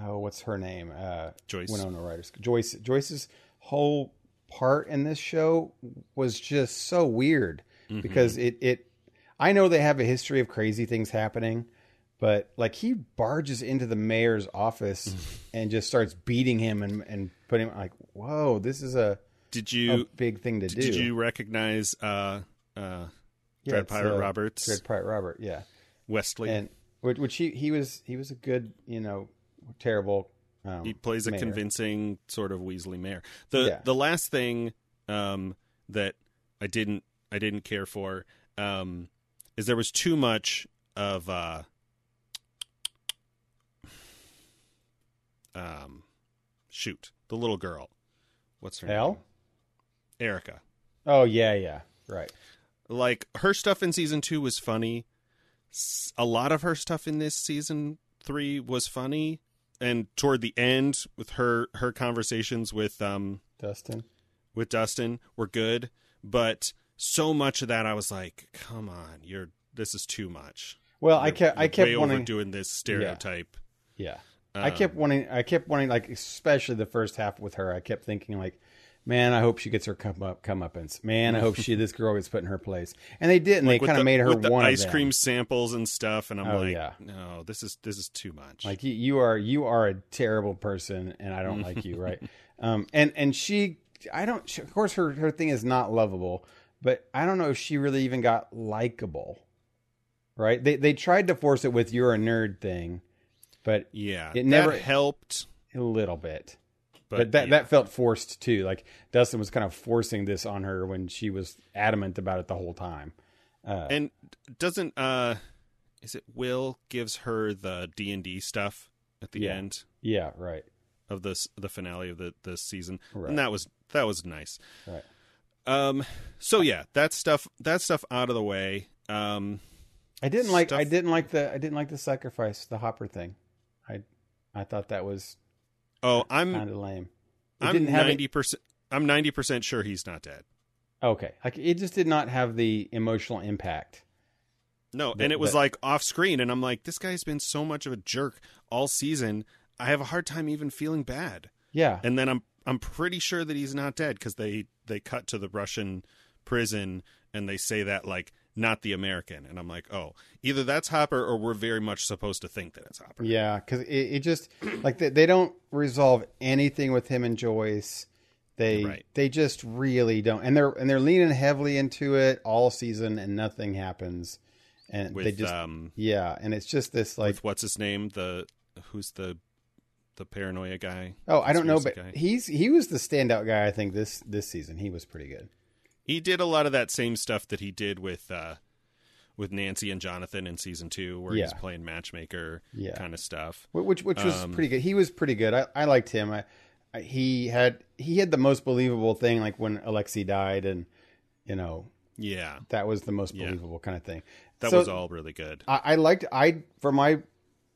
oh, what's her name? Uh, Joyce Winona Ryder. Joyce Joyce's whole part in this show was just so weird mm-hmm. because it it I know they have a history of crazy things happening, but like he barges into the mayor's office mm. and just starts beating him and and putting him like, whoa, this is a did you a big thing to did, do. Did you recognize uh uh yeah, Dread Pirate uh, Roberts? Dread Pirate Robert, yeah. Westley. And which, which he he was he was a good, you know, terrible um, he plays a mayor. convincing sort of Weasley mayor. The Yeah. the last thing um, that I didn't I didn't care for um, is there was too much of uh, um, shoot the little girl. What's her El? name? Erica. Oh yeah, yeah, right. Like her stuff in season two was funny. A lot of her stuff in this season three was funny, and toward the end, with her her conversations with um Dustin. with Dustin were good, but so much of that I was like, come on, you're this is too much. Well, I You're- kept I kept wanting. overdoing this stereotype. Yeah, I kept Um, wanting. I kept wanting, like especially the first half with her. I kept thinking, like, man, I hope she gets her come up comeuppance. Man, I hope she [LAUGHS] this girl gets put in her place. And they didn't. like they kind of made her with the one ice cream samples and stuff, and I'm Oh, like, yeah. no, this is this is too much. Like you, you are you are a terrible person, and I don't like you, right? [LAUGHS] Um, and and she, I don't. She, of course, her her thing is not lovable, but I don't know if she really even got likable. Right? They they tried to force it with "you're a nerd" thing, but yeah, it never- that helped, a little bit. But, But, that yeah. that felt forced too. Like Dustin was kind of forcing this on her when she was adamant about it the whole time. Uh, and doesn't uh, is it Will gives her the D and D stuff at the Yeah. end yeah, right, of this the finale of the this season, Right. and that was that was nice. right. Um, so yeah, that stuff that stuff out of the way. Um, I didn't like. I didn't like the. I didn't like the sacrifice, the Hopper thing. I, I thought that was oh, I'm kind of lame. It I'm ninety percent. I'm ninety percent sure he's not dead. okay. Like it just did not have the emotional impact. No, and it was like off screen, and I'm like, this guy's been so much of a jerk all season. I have a hard time even feeling bad. Yeah, And then I'm I'm pretty sure that he's not dead because they they cut to the Russian prison and they say that like not the American, and I'm like, oh, either that's Hopper or we're very much supposed to think that it's Hopper. yeah. Because it, it just like they, they don't resolve anything with him and Joyce. They Right. they just really don't, and they're and they're leaning heavily into it all season, and nothing happens. And With they just um, yeah, and it's just this like with what's his name, the who's the the paranoia guy. oh I don't know, but guy. he's he was the standout guy I think this this season. He was pretty good. He did a lot of that same stuff that he did with uh with Nancy and Jonathan in season two, where he's playing matchmaker Yeah. kind of stuff. Which which was Um, pretty good. He was pretty good. I, I liked him. I, I, he had he had the most believable thing, like when Alexei died, and you know Yeah, that was the most Yeah. believable kind of thing. that So, was all really good. I, I liked I for my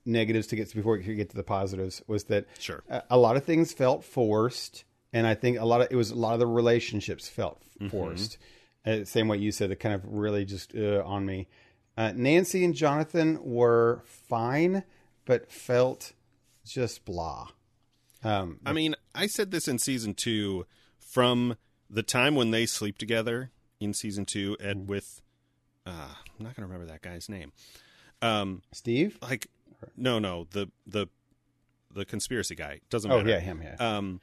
negatives to get before we could get to the positives was that Sure. a lot of things felt forced, and I think a lot of it was a lot of the relationships felt Mm-hmm. forced. Uh, same way you said, that kind of really just uh, on me. Uh, Nancy and Jonathan were fine, but felt just blah. Um, I mean, I said this in season two from the time when they sleep together in season two, Mm-hmm. and with uh, I'm not gonna remember that guy's name. Um, Steve. like no, no, the the the conspiracy guy doesn't matter. Oh matter. yeah, him. Yeah. Um,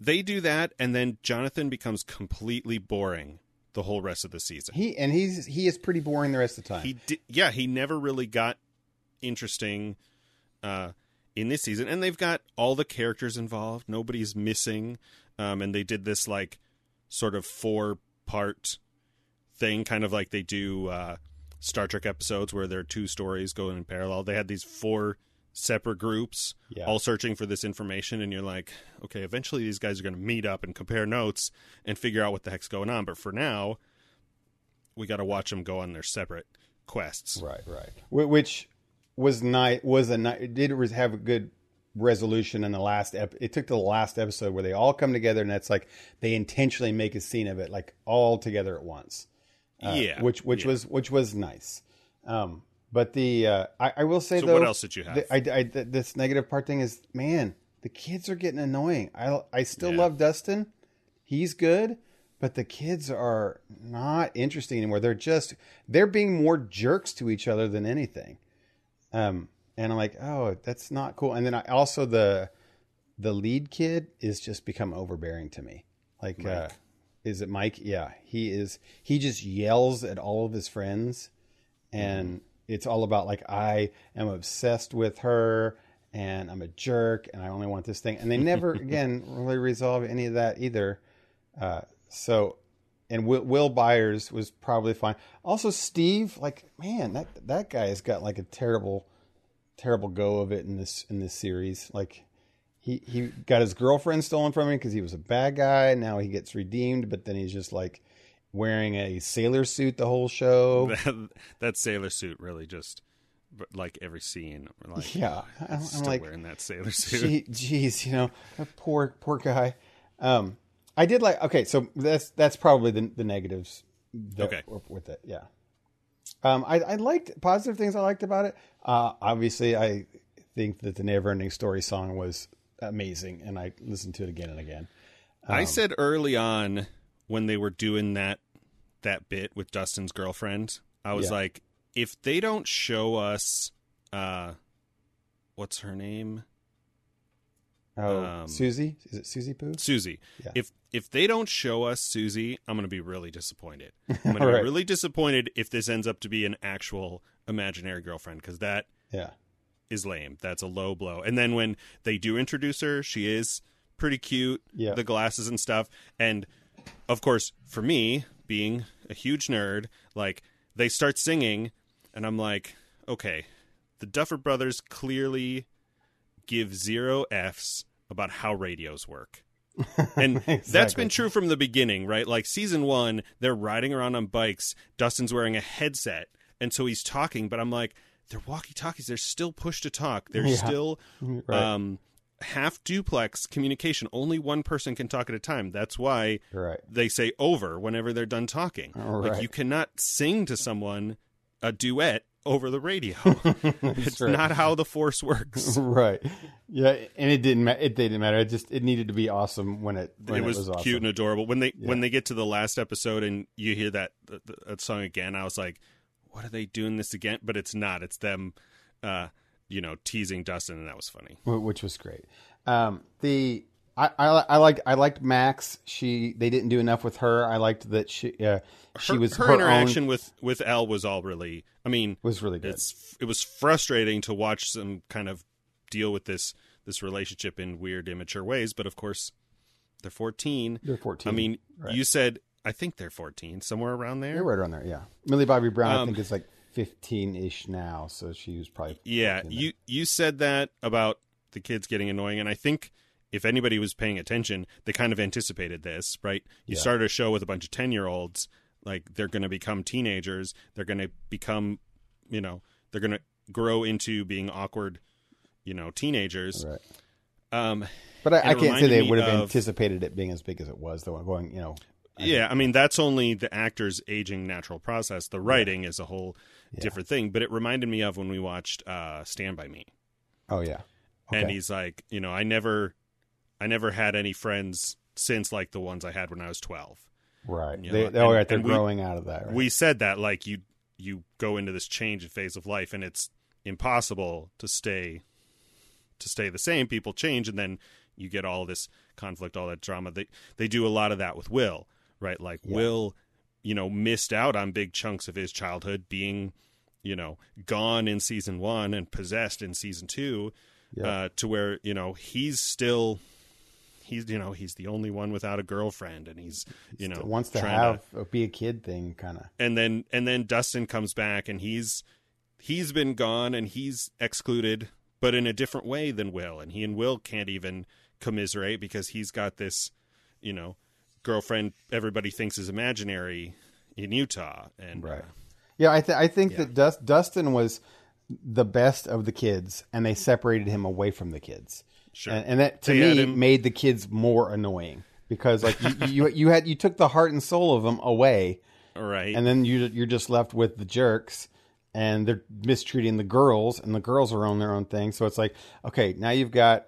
they do that, and then Jonathan becomes completely boring the whole rest of the season. he and he's he is pretty boring the rest of the time. He di- yeah, he never really got interesting uh, in this season, and they've got all the characters involved. Nobody's missing, um, and they did this like sort of four part thing, kind of like they do uh, Star Trek episodes where there are two stories going in parallel. They had these four separate groups Yeah. all searching for this information and you're like okay eventually these guys are going to meet up and compare notes and figure out what the heck's going on but for now we got to watch them go on their separate quests Right, right. Which was nice. Was a ni- it did have a good resolution in the last. Ep- it took to the last episode where they all come together, and that's like they intentionally make a scene of it, like all together at once. Uh, yeah which which yeah. was which was nice. Um, but the uh, I, I will say so though, what else did you have the, I, I, th- this negative part thing is, man, the kids are getting annoying. I I still Yeah. love Dustin. He's good, but the kids are not interesting anymore. They're just they're being more jerks to each other than anything. Um, and I'm like, oh, that's not cool. And then I also the the lead kid is just become overbearing to me. Like, uh, is it Mike? Yeah, he is. He just yells at all of his friends, and it's all about like I am obsessed with her, and I'm a jerk and I only want this thing. And they never [LAUGHS] again really resolve any of that either. Uh, so, and Will, Will Byers was probably fine. Also, Steve, like man, that that guy has got like a terrible, terrible go of it in this in this series. Like he he got his girlfriend stolen from him because he was a bad guy. Now he gets redeemed, but then he's just like wearing a sailor suit the whole show. [LAUGHS] that, that sailor suit really just like every scene. Like, yeah, I'm, still like wearing that sailor suit. [LAUGHS] Geez, you know, poor poor guy. Um, I did like. Okay, so that's that's probably the the negatives. That, Okay. with it, yeah. Um, I I liked positive things I liked about it. Uh, obviously, I think that the Never Ending Story song was amazing, and I listened to it again and again. I said early on when they were doing that that bit with Dustin's girlfriend, I was Yeah. like, if they don't show us, uh, what's her name, Oh, Um, Susie, is it Susie Poo? Susie. Yeah. If if they don't show us Susie, I'm gonna be really disappointed. [LAUGHS] I'm gonna Right. be really disappointed if this ends up to be an actual imaginary girlfriend because that Yeah, is lame. That's a low blow. And then when they do introduce her, she is pretty cute. Yeah. The glasses and stuff. And of course, for me, being a huge nerd, like they start singing, and I'm like, okay, the Duffer Brothers clearly give zero F's about how radios work. [LAUGHS] And that's been true from the beginning, right? Like season one, they're riding around on bikes. Dustin's wearing a headset, and so he's talking. But I'm like, they're walkie talkies. They're still push to talk. They're [LAUGHS] Yeah. still right. um, half duplex communication. Only one person can talk at a time. That's why right. they say over whenever they're done talking. Right. Like you cannot sing to someone a duet over the radio. [LAUGHS] it's right. not how the force works. [LAUGHS] right. Yeah, and it didn't. Ma- it didn't matter. It just it needed to be awesome when it when it was, awesome. cute and adorable. When they when they get to the last episode and you hear that, that, that song again, I was like, "What are they doing this again?" But it's not. It's them, uh, you know, teasing Dustin, and that was funny. Which was great. Um, the I, I I liked I liked Max. She they didn't do enough with her. I liked that she uh, she her, was her, her, interaction own with with El was all really. I mean, was really good. it's it was frustrating to watch them kind of deal with this this relationship in weird immature ways but of course they're 14 They're 14. i mean right. you said i think they're 14 somewhere around there You're right around there. Yeah, Millie Bobby Brown. I Um, think is like fifteen ish now, so she was probably yeah you you said that about the kids getting annoying and i think if anybody was paying attention they kind of anticipated this right you Yeah. started a show with a bunch of 10 year olds like they're going to become teenagers they're going to become you know they're going to grow into being awkward you know teenagers right. um But I, I can't say they would have of- anticipated it being as big as it was, though. Going, you know, I yeah, I mean that's only the actor's aging natural process. The writing is a whole Yeah. different thing. But it reminded me of when we watched uh, Stand by Me, oh yeah, okay. and he's like, you know, I never, I never had any friends since like the ones I had when I was twelve. right. you They, know, they, oh, and- right. They're and we- growing out of that. Right? We said that like you you go into this change phase of life, and it's impossible to stay to stay the same. People change, and then you get all this conflict, all that drama. They they do a lot of that with Will, right? Like Yeah. Will, you know, missed out on big chunks of his childhood being, you know, gone in season one and possessed in season two, Yeah. uh, to where you know he's still. He's you know he's the only one without a girlfriend and he's you know wants to have a be a kid thing, kind of. and then and then Dustin comes back and he's he's been gone and he's excluded but in a different way than Will and he and Will can't even commiserate because he's got this you know girlfriend everybody thinks is imaginary in Utah and Right. uh, Yeah, I, th- I think Yeah. that Dust- Dustin was the best of the kids, and they separated him away from the kids. Sure. and, and that to They me him- made the kids more annoying because like you, you you had you took the heart and soul of them away, right, and then you you're just left with the jerks, and they're mistreating the girls, and the girls are on their own thing. So it's like, okay, now you've got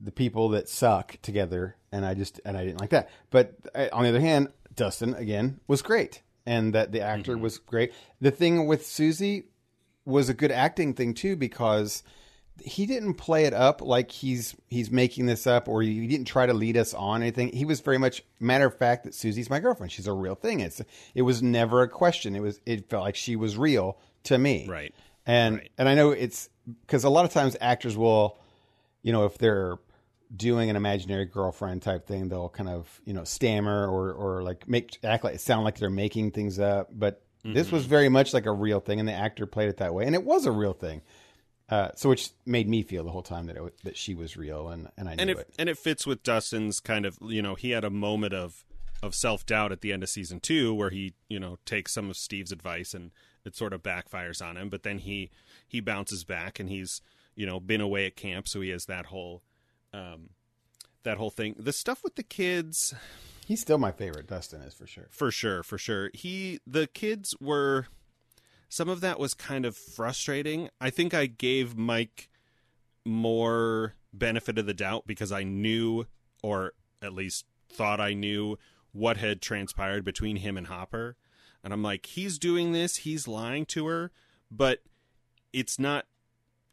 the people that suck together, and I just and I didn't like that. But uh, on the other hand, Dustin again was great, and that the actor was great. The thing with Susie was a good acting thing too because he didn't play it up like he's he's making this up or he didn't try to lead us on anything. He was very much matter of fact that Susie's my girlfriend. She's a real thing. It's it was never a question. It was it felt like she was real to me. Right. And Right. and I know it's because a lot of times actors will you know, if they're doing an imaginary girlfriend type thing, they'll kind of you know stammer or or like make act like it sound like they're making things up. But this was very much like a real thing, and the actor played it that way, and it was a real thing. Uh, so which made me feel the whole time that it, that she was real, and and I knew and it, it. and it fits with Dustin's kind of you know he had a moment of of self doubt at the end of season two where he you know takes some of Steve's advice and it sort of backfires on him, but then he he bounces back and he's you know been away at camp, so he has that whole um, that whole thing. The stuff with the kids, He's still my favorite. Dustin is for sure. for sure, for sure. He the kids were some of that was kind of frustrating. I think I gave Mike more benefit of the doubt because I knew or at least thought I knew what had transpired between him and Hopper. And I'm like, he's doing this, he's lying to her, but it's not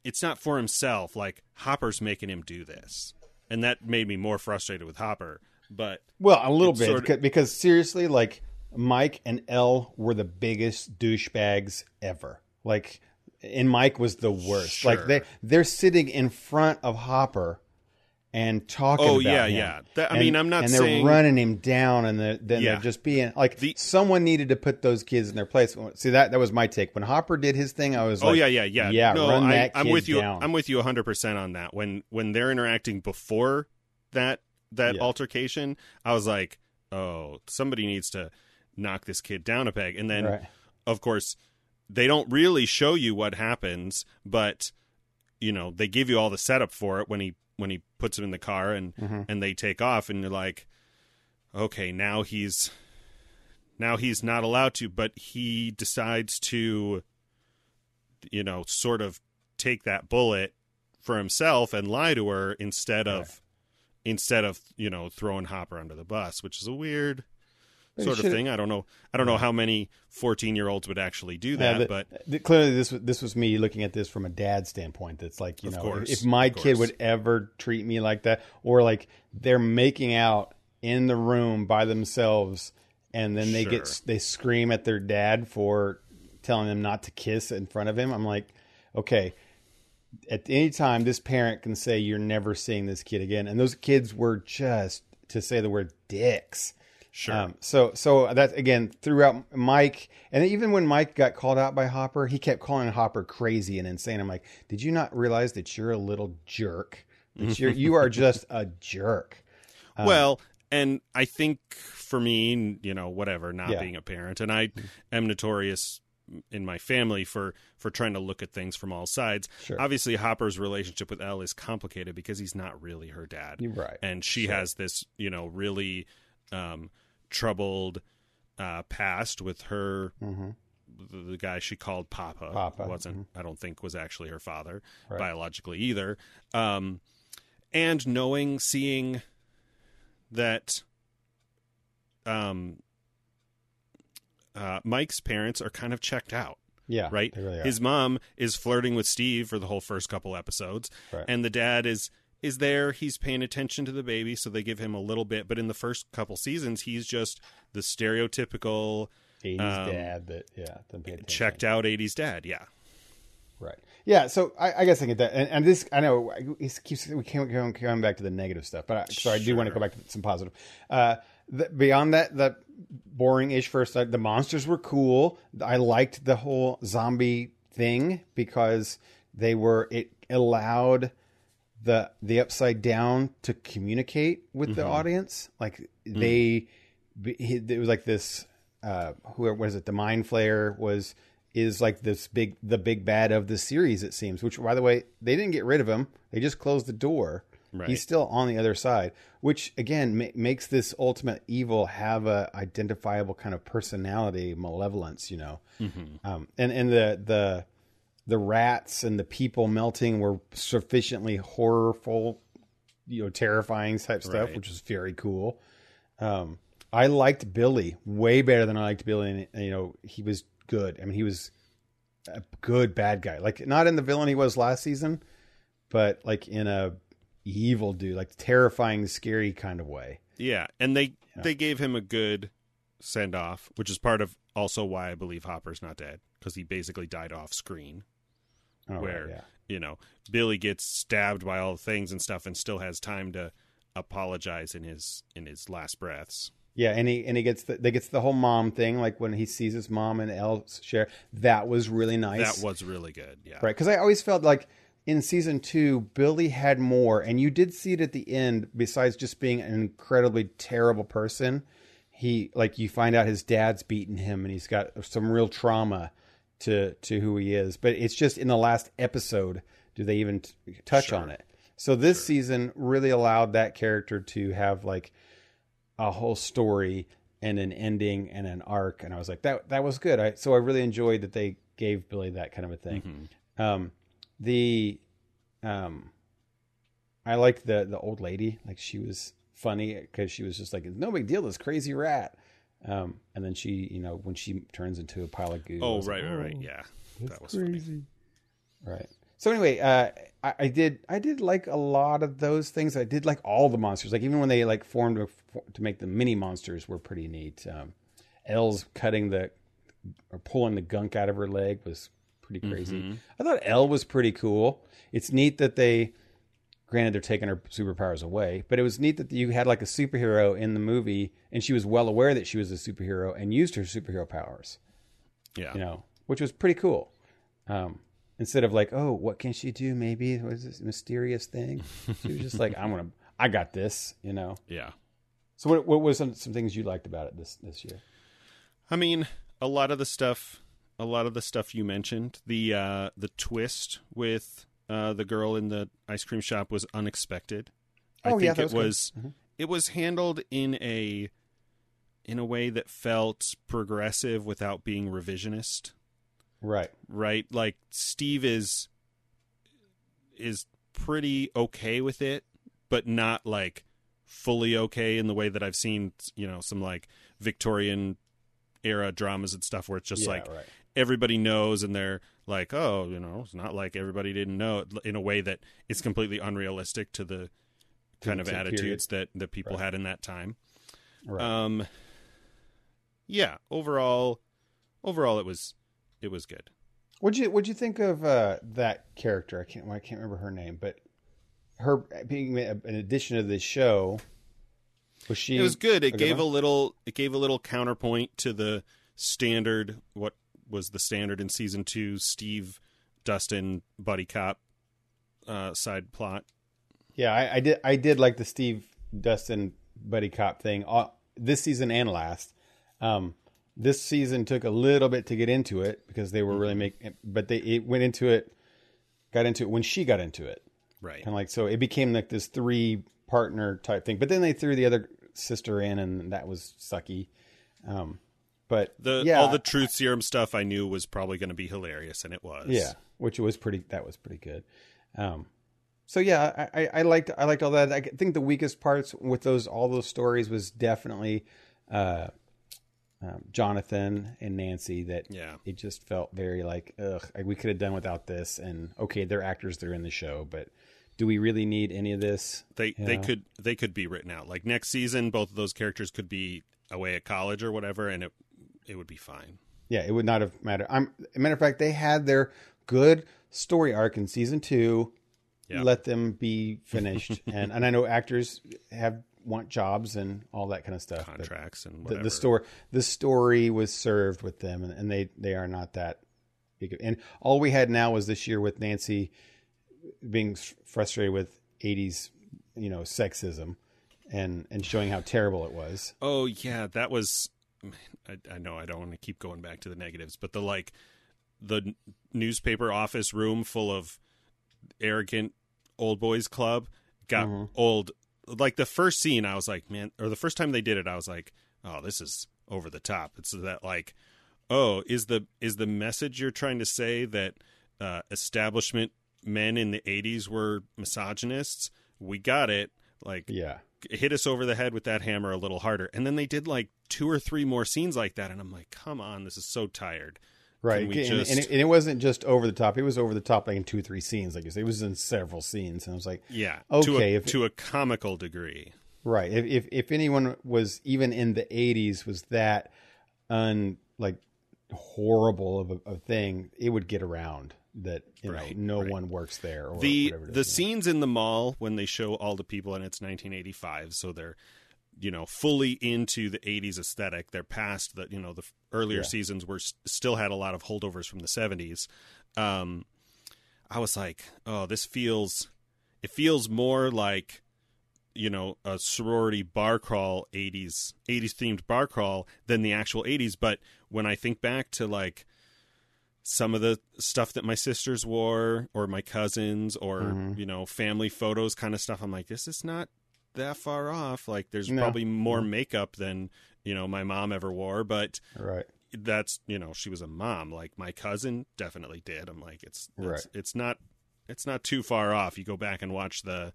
it's not for himself. Like Hopper's making him do this. And that made me more frustrated with Hopper. But Well, a little bit sort of- because, seriously, like Mike and El were the biggest douchebags ever. Like, and Mike was the worst. Like they they're sitting in front of Hopper and talking. Oh, about yeah, him. yeah. That- I And- mean, I'm not and they're saying- running him down, and they're, then Yeah. they're just being like The- someone needed to put those kids in their place. See that that was my take when Hopper did his thing. I was like, Oh like, yeah, yeah, yeah. yeah. no, run I, that I'm with you. down. I'm with you 100 percent on that. When when they're interacting before that that Yeah. altercation, I was like, oh, somebody needs to knock this kid down a peg. And then, Right. of course, they don't really show you what happens, but you know they give you all the setup for it when he when he puts him in the car and Mm-hmm. and they take off, and you're like, okay, now he's now he's not allowed to, but he decides to you know, sort of take that bullet for himself and lie to her instead of Right. instead of, you know, throwing Hopper under the bus, which is a weird But sort of thing. I don't know. I don't know how many 14-year-olds would actually do that, Yeah, the- but clearly this was this was me looking at this from a dad standpoint. That's like you know, course, if my kid would ever treat me like that, or like they're making out in the room by themselves, and then they get they scream at their dad for telling them not to kiss in front of him. I'm like, okay. At any time, this parent can say you're never seeing this kid again, and those kids were just to say the word dicks. Sure. Um, so so that again throughout Mike, and even when Mike got called out by Hopper, he kept calling Hopper crazy and insane. I'm like, did you not realize that you're a little jerk? That you're you are just a jerk. um, well, and I think for me, you know, whatever, not Yeah. being a parent, and I am notorious in my family for for trying to look at things from all sides. Sure. Obviously, Hopper's relationship with El is complicated because he's not really her dad. Right. and she has this you know really um, troubled uh, past with her Mhm. the, the guy she called papa, Papa, wasn't i don't think was actually her father Right. biologically either um, and knowing seeing that um, uh, mike's parents are kind of checked out Yeah, right? really. His mom is flirting with Steve for the whole first couple episodes, Right. and the dad is is there. He's paying attention to the baby, so they give him a little bit. But in the first couple seasons, he's just the stereotypical 80s um, dad that yeah doesn't pay attention. checked out '80s dad. Yeah, Right. Yeah. So I, I guess I get that, and, and this I know it keeps we can't go back to the negative stuff, but I, so I do want to go back to some positive. Uh, the, beyond that, that boring-ish first, uh, the monsters were cool. I liked the whole zombie thing because they were it allowed the the upside down to communicate with the audience. Like they, it was like this. Uh, who was it? The mind flayer was is like this big the big bad of the series. It seems. Which by the way, they didn't get rid of him. They just closed the door. Right. He's still on the other side, which again ma- makes this ultimate evil have a identifiable kind of personality, malevolence. You know, um, and and the the the rats and the people melting were sufficiently horrorful, you know, terrifying type stuff, Right. which was very cool. Um, I liked Billy way better than I liked Billy, and you know, he was good. I mean, he was a good bad guy, like not in the villain he was last season, but like in a evil dude, like terrifying, scary kind of way. yeah, and they they gave him a good send off, which is part of also why I believe Hopper's not dead because he basically died off screen. Oh, right, where yeah. you know Billy gets stabbed by all the things and stuff, and still has time to apologize in his in his last breaths. Yeah, and he and he gets the they gets the whole mom thing, like when he sees his mom and El share. That was really nice. That was really good. Yeah, right. Because I always felt like in season two, Billy had more, and you did see it at the end. Besides just being an incredibly terrible person, he like you find out his dad's beaten him, and he's got some real trauma to to who he is. But it's just in the last episode do they even t- touch Sure. on it. So this Sure. season really allowed that character to have like a whole story and an ending and an arc, and I was like that that was good. I so I really enjoyed that they gave Billy that kind of a thing. Mhm. Um, the um, I liked the the old lady. Like she was funny because she was just like, "No big deal, this crazy rat." Um, and then she, you know, when she turns into a pile of goo. Oh right, like, right, right. "Oh, Yeah, that was funny. crazy. Right. So anyway, uh, I, I did I did like a lot of those things. I did like all the monsters. Like even when they like formed to, to make the mini monsters were pretty neat. Um, El's cutting the or pulling the gunk out of her leg was pretty crazy. Mhm. I thought El was pretty cool. It's neat that they, granted, they're taking her superpowers away, but it was neat that you had like a superhero in the movie, and she was well aware that she was a superhero and used her superhero powers. Yeah, You know, which was pretty cool. Um, instead of like, oh, what can she do? Maybe was this mysterious thing? She was just like, I'm gonna, I got this. You know. yeah. So what what was some, some things you liked about it this this year? I mean, a lot of the stuff, a lot of the stuff you mentioned, the uh, the twist with uh, the girl in the ice cream shop was unexpected. I Oh, think yeah, that it was was Mhm. it was handled in a in a way that felt progressive without being revisionist. Right. Right? Like Steve is is pretty okay with it, but not like fully okay in the way that I've seen, you know, some like Victorian era dramas and stuff where it's just yeah, like right. everybody knows and they're like, oh, you know, it's not like everybody didn't know it in a way that it's completely unrealistic to the kind of period. attitudes that that people Right. had in that time. Right. Um yeah, overall overall it was it was good. What'd you What'd you think of uh, that character? I can't well, I can't remember her name, but her being an addition to this show. Was she? It was good. It gave a little it gave a little counterpoint to the standard what was the standard in season 2 Steve Dustin buddy cop uh side plot. Yeah, I, I did. I did like the Steve Dustin buddy cop thing uh, this season and last. Um, this season took a little bit to get into it because they were really Mm-hmm. making, but they it went into it, got into it when she got into it. Right. And like so it became like this three partner type thing but then they threw the other sister in and that was sucky um but The yeah all the truth serum stuff I knew was probably going to be hilarious, and it was. yeah which was pretty that was pretty good um so yeah I, I i liked i liked all that i think the weakest parts with those all those stories was definitely uh um, jonathan and nancy that yeah, it just felt very like ugh like we could have done without this and okay they're actors they're in the show but do we really need any of this They they Yeah. could they could be written out. Like next season, both of those characters could be away at college or whatever, and it it would be fine. Yeah, it would not have mattered. I'm, a matter of fact, they had their good story arc in season two. Yeah. Let them be finished, [LAUGHS] and and I know actors have want jobs and all that kind of stuff. Contracts and The, whatever. the story, the story was served with them, and, and they they are not that big. of- And all we had now was this year with Nancy being frustrated with '80s, you know, sexism, and and showing how terrible it was. Oh yeah, that was. I, I know I don't want to keep going back to the negatives, but the like the n- newspaper office room full of arrogant old boys club got Mhm. old. Like the first scene, I was like, man, or the first time they did it, I was like, oh, this is over the top. It's that like, oh, is the is the message you're trying to say that uh, establishment men in the '80s were misogynists? We got it. Like Yeah, hit us over the head with that hammer a little harder. And then they did like two or three more scenes like that, and I'm like, come on, this is so tired. Right, and, just- and, it, and it wasn't just over the top. It was over the top, like in two, or three scenes. Like you said, it was in several scenes, and I was like, Yeah, to Okay, a, if- to a comical degree. right. If if, if anyone was even in the '80s was that un like horrible of a, a thing, it would get around. That you Right, know no right. one works there or the whatever the scenes in the mall when they show all the people and it's 1985 so they're you know fully into the 80s aesthetic they're past the you know the earlier Yeah. seasons were still had a lot of holdovers from the 70s um i was like oh this feels it feels more like you know a sorority bar crawl 80s 80s themed bar crawl than the actual 80s but when i think back to like some of the stuff that my sisters wore or my cousins or Mhm. you know family photos kind of stuff. I'm like this is not that far off. Like there's No. probably more makeup than you know my mom ever wore but right. that's you know she was a mom. Like my cousin definitely did. I'm like it's it's, Right. it's not it's not too far off. You go back and watch the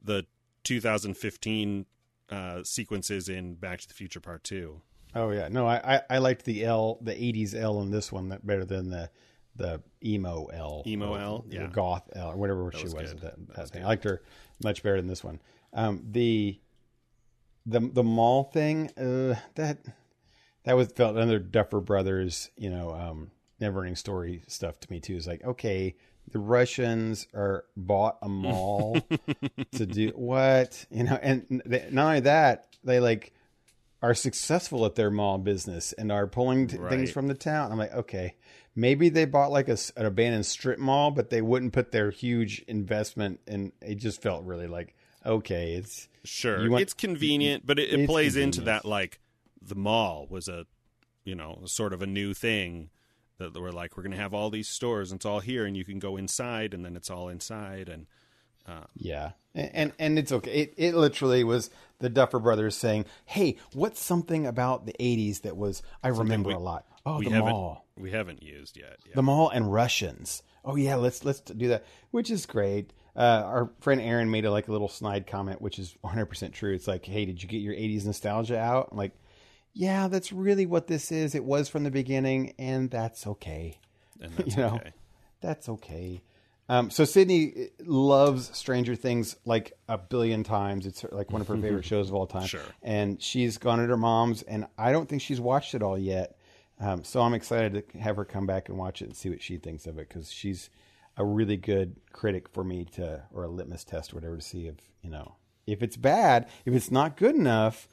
the 2015 uh sequences in back to the future part 2 oh yeah. No I, I i liked the l the 80s l in this one that better than the the emo l. Emo L, yeah. goth l or whatever she was was, that, That that was thing. good. i liked her much better than this one. Um the the the mall thing uh that that was felt another duffer brothers you know um never ending story stuff to me too. Is like okay the russians are bought a mall [LAUGHS] to do what? You know and they, not only that they like are successful at their mall business and are pulling t- Right. things from the town i'm like okay maybe they bought like a, an abandoned strip mall but they wouldn't put their huge investment and it just felt really like okay it's Sure, want- it's convenient, but it, it plays into that like the mall was a, you know, sort of a new thing that we're like we're going to have all these stores and it's all here and you can go inside and then it's all inside and Yeah, and and, and it's okay. It, it literally was the Duffer Brothers saying, "Hey, what's something about the '80s that was I remember we- a lot? Oh, the mall, we haven't used yet. Yeah. the mall, and Russians. Oh yeah, let's let's do that, which is great." Uh, our friend Aaron made a like a little snide comment, which is 100 percent true. It's like, "Hey, did you get your '80s nostalgia out?" I'm like, "Yeah, that's really what this is. It was from the beginning, and that's okay." and [LAUGHS] that's you know. okay. That's okay. Um, so Sydney loves Stranger Things like a billion times. It's like one of her favorite [LAUGHS] shows of all time. Sure. And she's gone at her mom's, and I don't think she's watched it all yet. Um, so I'm excited to have her come back and watch it and see what she thinks of it because she's a really good critic for me to, or a litmus test, or whatever, to see if you know if it's bad, if it's not good enough.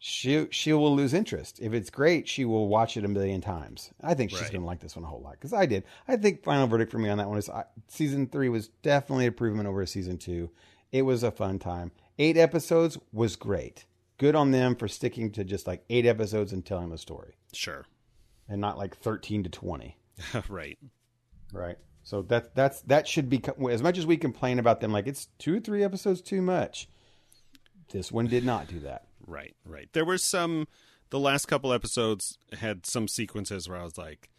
She she will lose interest. If it's great, she will watch it a million times. I think she's Right. going to like this one a whole lot because I did. I think final verdict for me on that one is I, season three was definitely an improvement over season two. It was a fun time. Eight episodes was great. Good on them for sticking to just like eight episodes and telling the story, Sure. and not like thirteen to twenty. [LAUGHS] right. Right. So that that's that should be as much as we complain about them. Like it's two three episodes too much. This one did not do that. Right, right. There were some. The last couple episodes had some sequences where I was like,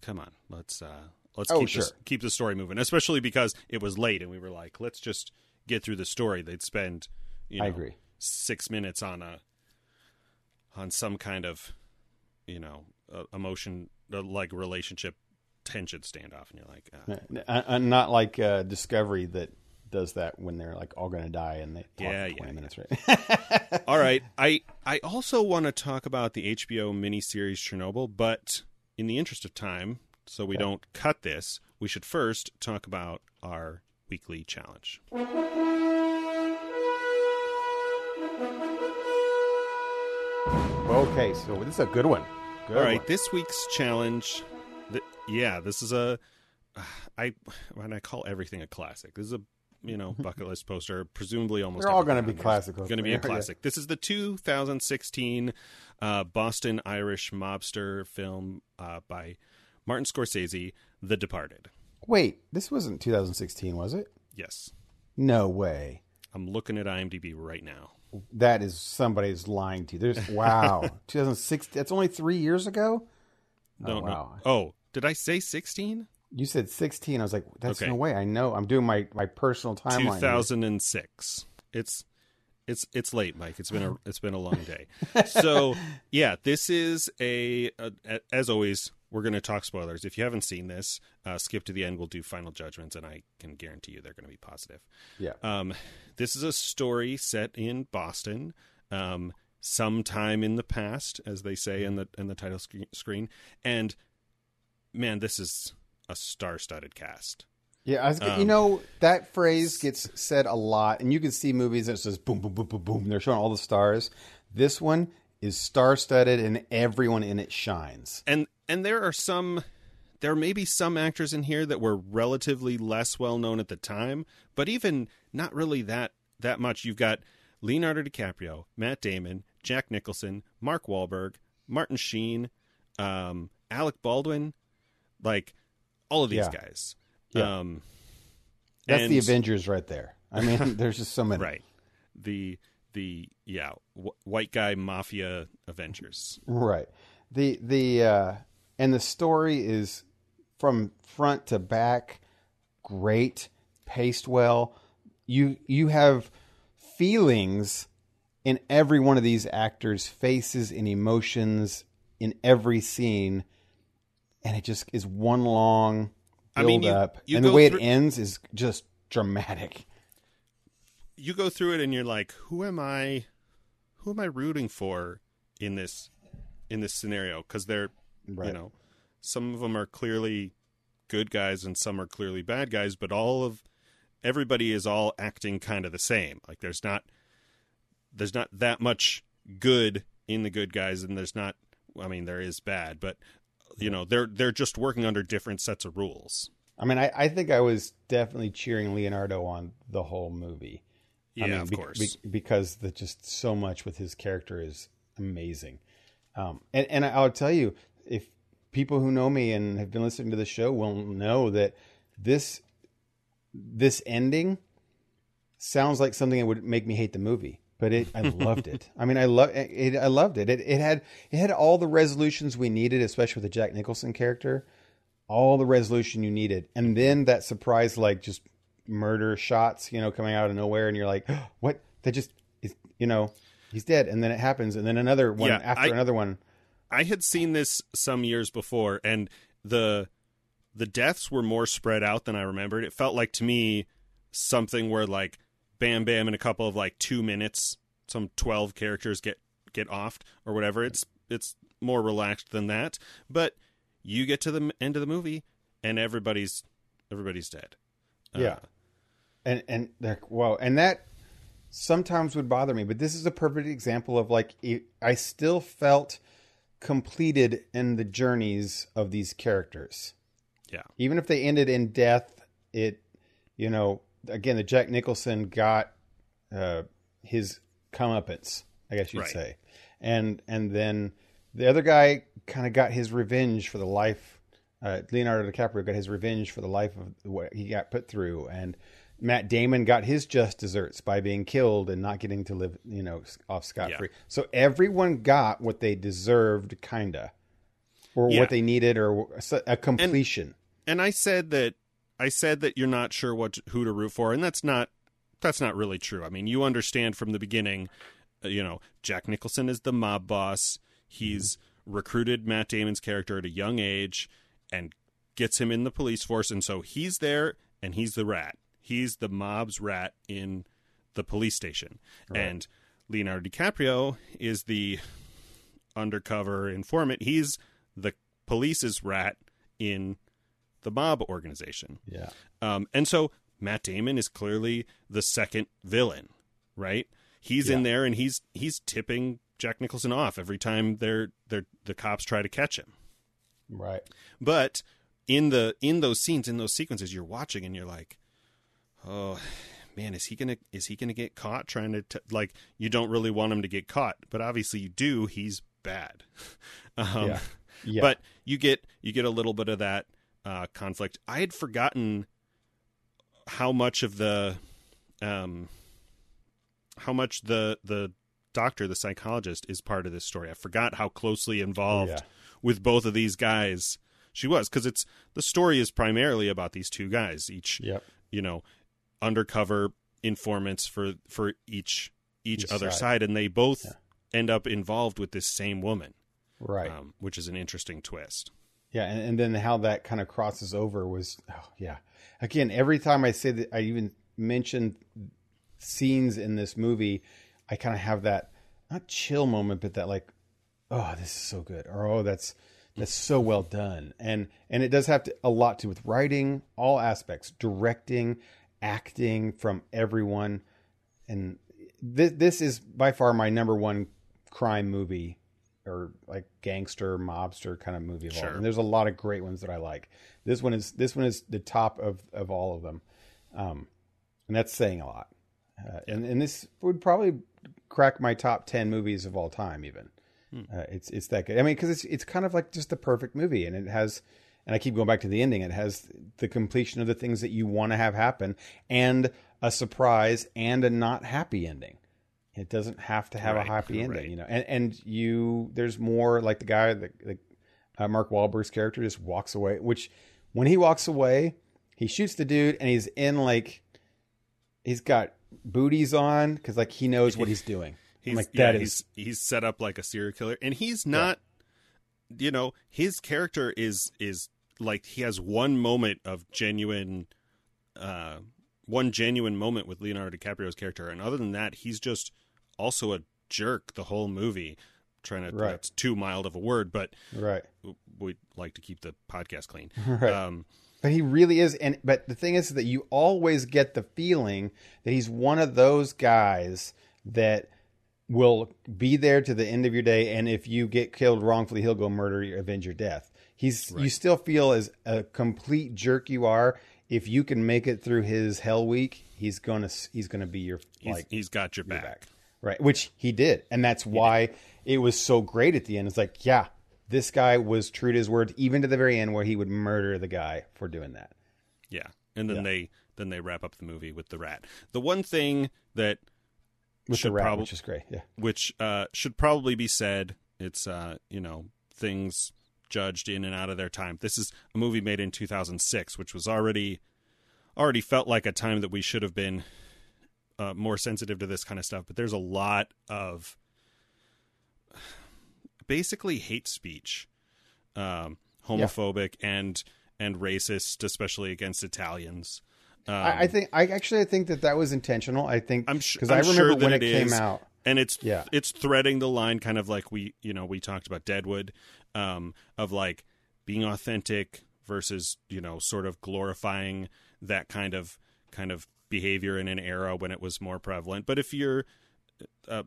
"Come on, let's uh, let's Oh, keep sure. this, keep the story moving." Especially because it was late, and we were like, "Let's just get through the story." They'd spend, you know, I agree. six minutes on a on some kind of, you know, uh, emotion uh, like relationship tension standoff, and you're like, uh, Uh, uh, not like uh, Discovery that does that when they're like all going to die and they talk Yeah, for twenty yeah. minutes, right? [LAUGHS] All right. I I also want to talk about the HBO miniseries Chernobyl, but in the interest of time, so we don't cut this, we should first talk about our weekly challenge. okay, so this is a good one. Good All right, one. this week's challenge, th- yeah, this is a I when I call everything a classic. This is a you know [LAUGHS] bucket list poster, presumably almost. They're all gonna be on classical. Going to be a [LAUGHS] Yeah. classic. This is the 2016 uh, Boston Irish mobster film uh, by Martin Scorsese, The Departed. Wait, this wasn't 2016, was it? Yes, No way. I'm looking at IMDb right now. That is somebody's lying to you. There's [LAUGHS] wow, 2016. That's only three years ago. No, oh, wow. no. Oh, did I say 16? You said 16. I was like, that's Okay. no way. I know. I'm doing my my personal timeline. here. 2006. It's it's it's late, Mike. It's been a [LAUGHS] it's been a long day. So yeah, this is a, a as always. We're going to talk spoilers. If you haven't seen this, uh, skip to the end. We'll do final judgments, and I can guarantee you they're going to be positive. Yeah. Um, this is a story set in Boston, um, sometime in the past, as they say in the in the title sc- screen. And man, this is a star-studded cast. Yeah, I was, Um, you know that phrase gets said a lot, and you can see movies that says boom, boom, boom, boom, boom. They're showing all the stars. This one is star-studded, and everyone in it shines. and and there are some there may be some actors in here that were relatively less well known at the time but even not really that that much you've got leonardo dicaprio matt damon jack nicholson mark Wahlberg, martin sheen um, alec baldwin like all of these Yeah. guys Yeah. um, That's and- the Avengers right there. I mean, [LAUGHS] there's just so many. right the the yeah wh- white guy mafia avengers Right. The the uh and the story is from front to back great, paced well. You you have feelings in every one of these actors' faces and emotions in every scene and it just is one long I mean, you- up. you and the way through- it ends is just dramatic. you go through it and you're like, who am I? Who am I rooting for in this in this scenario? Because they're you know, some of them are clearly good guys and some are clearly bad guys, but all of everybody is all acting kind of the same. Like there's not there's not that much good in the good guys, and there's not. I mean, there is bad, but you know, they're they're just working under different sets of rules. I mean, I, I think I was definitely cheering Leonardo on the whole movie. Yeah, I mean, of be- course. be- because the just so much with his character is amazing. Um, and and I'll tell you, if people who know me and have been listening to the show will know that this this ending sounds like something that would make me hate the movie. But it, I loved it. [LAUGHS] I mean, I love it. I loved it. It, it had it had all the resolutions we needed, especially with the Jack Nicholson character all the resolution you needed and then that surprise like just murder shots you know coming out of nowhere and you're like [GASPS] what that just is you know he's dead and then it happens and then another one Yeah, after I- another one I had seen this some years before, and the the deaths were more spread out than I remembered. It felt like to me something where like bam bam in a couple of like two minutes, some twelve characters get get offed or whatever. It's it's more relaxed than that, but you get to the end of the movie and everybody's everybody's dead. Uh, yeah. And and they're wow and that sometimes would bother me but this is a perfect example of like it, i still felt completed in the journeys of these characters. Yeah, even if they ended in death, it, you know, again, the Jack Nicholson got uh, his comeuppance, I guess you'd Right. say, and and then the other guy kind of got his revenge for the life. Uh, Leonardo DiCaprio got his revenge for the life of what he got put through, and Matt Damon got his just desserts by being killed and not getting to live, you know, off scot free. So everyone got what they deserved, kinda, or Yeah. what they needed, or a completion. and I said that I said that you're not sure what who to root for, and that's not that's not really true. I mean, you understand from the beginning, uh, you know, Jack Nicholson is the mob boss. He's recruited Matt Damon's character at a young age and gets him in the police force, and so he's there and he's the rat. He's the mob's rat in the police station, and Leonardo DiCaprio is the undercover informant. He's the police's rat in the mob organization. Yeah. Um, and so Matt Damon is clearly the second villain, right? He's in there and he's he's tipping Jack Nicholson off every time they're they're the cops try to catch him. Right. But in the in those scenes, in those sequences, you're watching and you're like, oh man, is he gonna is he gonna get caught trying to t-? like? You don't really want him to get caught, but obviously you do. He's bad. [LAUGHS] um, Yeah. Yeah. But you get you get a little bit of that uh, conflict. I had forgotten how much of the um, how much the the doctor, the psychologist, is part of this story. I forgot how closely involved yeah. with both of these guys she was because it's the story is primarily about these two guys each Yep. you know undercover informants for for each each, Each other side. side. and they both Yeah. end up involved with this same woman Right. um, which is an interesting twist yeah. And, and then how that kind of crosses over was, oh, yeah. Again, every time I say that, I even mention scenes in this movie, I kind of have that, not chill moment, but that like, oh, this is so good. Or, oh, that's, that's so well done, and and it does have to, a lot to with writing, all aspects, directing, acting from everyone, and this this is by far my number one crime movie or like gangster mobster kind of movie of all. And there's a lot of great ones that I like. This one is this one is the top of of all of them, um, and that's saying a lot. Uh, and and this would probably crack my top ten movies of all time. Even uh, it's it's that good. I mean, because it's it's kind of like just the perfect movie, and it has. And I keep going back to the ending. It has the completion of the things that you want to have happen, and a surprise, and a not happy ending. It doesn't have to have Right, a happy ending, right. you know. And and you, there's more like the guy, the, the uh, Mark Wahlberg's character just walks away. Which when he walks away, he shoots the dude, and he's in like he's got booties on because like he knows what he's doing. I'm He's like yeah, that is he's he's set up like a serial killer, and he's not. You know, his character is is like he has one moment of genuine, uh, one genuine moment with Leonardo DiCaprio's character, and other than that, he's just also a jerk the whole movie. trying to Right. that's too mild of a word, but right. we'd like to keep the podcast clean. [LAUGHS] Right. Um, But he really is, and but the thing is that you always get the feeling that he's one of those guys that will be there to the end of your day, and if you get killed wrongfully, he'll go murder you, avenge your death. He's you still feel as a complete jerk you are. If you can make it through his hell week, he's gonna he's gonna be your he's, like he's got your back. back. Right. Which he did. And that's why it was so great at the end. It's like, yeah, this guy was true to his word, even to the very end where he would murder the guy for doing that. Yeah, and then they then they wrap up the movie with the rat. The one thing that With should the rat, probably which is great. Yeah. which uh, should probably be said. It's uh, you know things judged in and out of their time. This is a movie made in 2006, which was already already felt like a time that we should have been uh, more sensitive to this kind of stuff. But there's a lot of basically hate speech, um, homophobic and and racist, especially against Italians. Um, I, I think I actually I think that that was intentional. I think I'm sure because I remember when it, came is. out. and it's Yeah. it's threading the line kind of like we you know we talked about Deadwood um, of like being authentic versus you know sort of glorifying that kind of kind of behavior in an era when it was more prevalent. But if you're uh,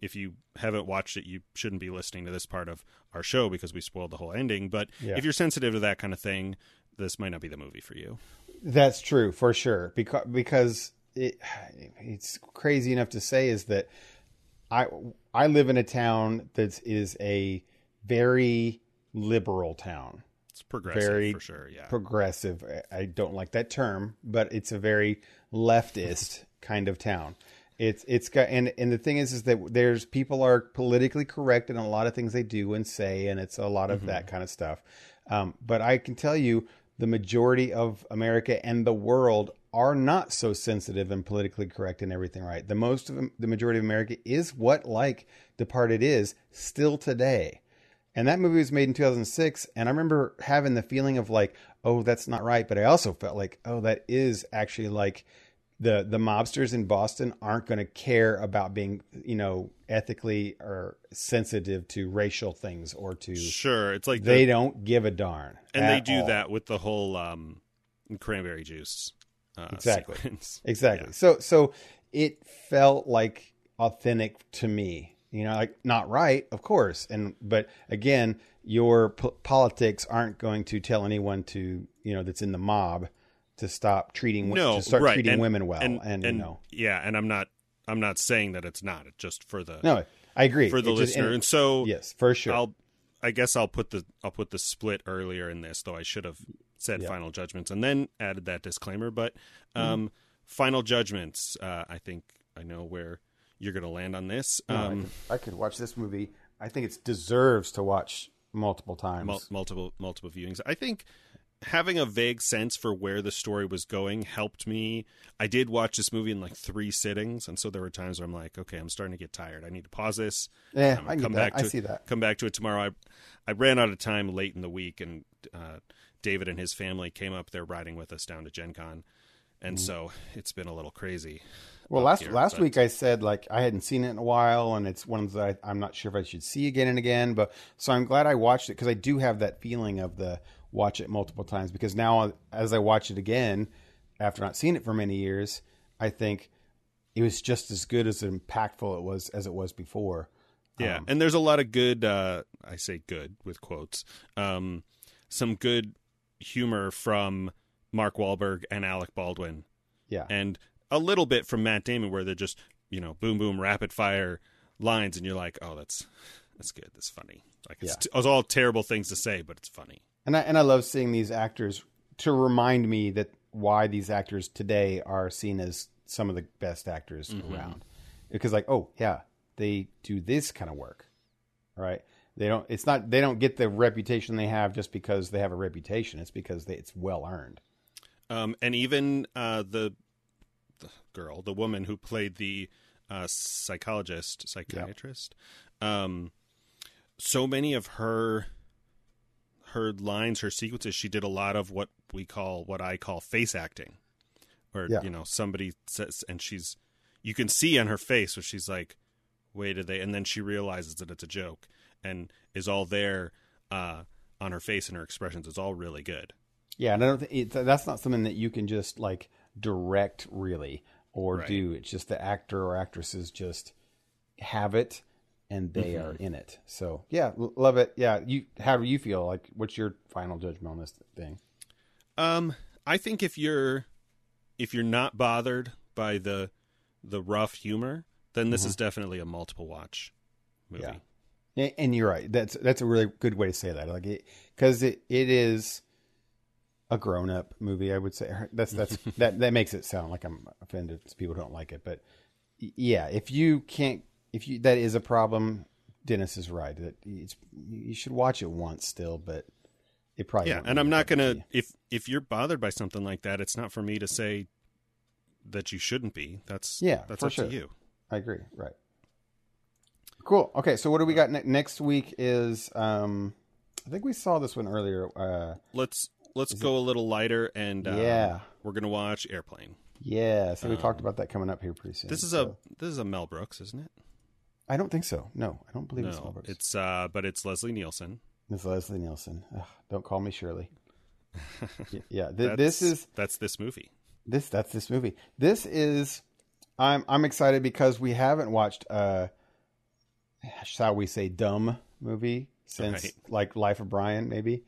if you haven't watched it, you shouldn't be listening to this part of our show because we spoiled the whole ending. But Yeah. if you're sensitive to that kind of thing, this might not be the movie for you. That's true for sure. Because because it, it's crazy enough to say is that I I live in a town that is a very liberal town. It's progressive Very for sure. Yeah. progressive. I- I don't like that term, but it's a very leftist kind of town. It's it's got and and the thing is is that there's people are politically correct in a lot of things they do and say, and it's a lot of that kind of stuff. Um, but I can tell you, the majority of America and the world are not so sensitive and politically correct and everything right. The most of the majority of America is what like Departed is still today. And that movie was made in 2006. And I remember having the feeling of like, oh, that's not right. But I also felt like, oh, that is actually like the the mobsters in Boston aren't going to care about being, you know, ethically or sensitive to racial things or to. Sure. It's like the- They don't give a darn. and they do all. that with the whole um, cranberry juice uh, Exactly. sequence. [LAUGHS] Exactly. So so it felt like authentic to me. You know, like not right, of course. And but again, your p- politics aren't going to tell anyone to you know that's in the mob to stop treating No, to start right. treating and, women well. and, And, you know, yeah, and I'm not I'm not saying that it's not. It's just for the no, I agree for the It just- listener. and- And, so yes, for sure. I'll I guess I'll put the I'll put the split earlier in this, though I should have said Yeah. final judgments and then added that disclaimer. But Mm-hmm. um, final judgments, uh, I think I know where you're going to land on this. No, I Um, could- I could watch this movie. I think it deserves to watch multiple times. mul- multiple multiple viewings. I think having a vague sense for where the story was going helped me. I did watch this movie in like three sittings, and so there were times where I'm like, okay, I'm starting to get tired. I need to pause this. yeah, I'm I gonna that. I see it, that. Come back to it tomorrow. I I ran out of time late in the week, and uh, David and his family came up. They're riding with us down to Gen Con, Mm-hmm. and so it's been a little crazy. Well, last here, last but- week I said like I hadn't seen it in a while, and it's one that I, I'm not sure if I should see again and again. But so I'm glad I watched it because I do have that feeling of the watch it multiple times. Because now as I watch it again, after not seeing it for many years, I think it was just as good as impactful it was as it was before. Yeah, Um, and there's a lot of good. Uh, I say good with quotes. Um, some good humor from Mark Wahlberg and Alec Baldwin, Yeah, and a little bit from Matt Damon, where they're just you know boom boom rapid fire lines, and you're like, oh, that's that's good. That's funny. Like it's, Yeah. it's all terrible things to say, but it's funny. And I and I love seeing these actors to remind me that why these actors today are seen as some of the best actors around. Because like, oh yeah, they do this kind of work, right? They don't. It's not. They don't get the reputation they have just because they have a reputation. It's because they, it's well earned. Um, and even uh, the the girl, the woman who played the uh, psychologist, psychiatrist, um, so many of her her lines, her sequences, she did a lot of what we call, what I call face acting, where Yeah. you know somebody says, and she's you can see on her face where she's like, "Wait, did they?" And then she realizes that it's a joke, and is all there uh, on her face and her expressions. It's all really good. Yeah, and I don't think that's not something that you can just like direct really or Right. do. It's just the actor or actresses just have it and they Mm-hmm. are in it. So yeah, l- love it. Yeah, you how do you feel? Like, what's your final judgment on this thing? Um, I think if you're if you're not bothered by the the rough humor, then this is definitely a multiple watch movie. Mm-hmm. Yeah. And you're right. That's that's a really good way to say that. Like it because it, it is a grown up movie. I would say [LAUGHS] that's that's [LAUGHS] that that makes it sound like I'm offended. People don't like it, but yeah, if you can't, if you that is a problem. Dennis is right. That it's you should watch it once still, but it probably Yeah, and I'm not gonna if if you're bothered by something like that, it's not for me to say that you shouldn't be. That's Yeah, that's up sure. to you. I agree. Right. Cool. Okay, so what do we got ne- next week? Is um, I think we saw this one earlier. Uh, Let's let's go a little lighter and uh, Yeah. we're gonna watch Airplane. Yeah, so we talked about that coming up here pretty soon. Um, This is so- a this is a Mel Brooks, isn't it? I don't think so. No, I don't believe it's Mel Brooks. it's uh, but it's Leslie Nielsen. It's Leslie Nielsen. Ugh, don't call me Shirley. [LAUGHS] Yeah, th- this is that's this movie. this. That's this movie. This is. I'm I'm excited because we haven't watched uh, shall we say, dumb movie since Right. like Life of Brian, maybe.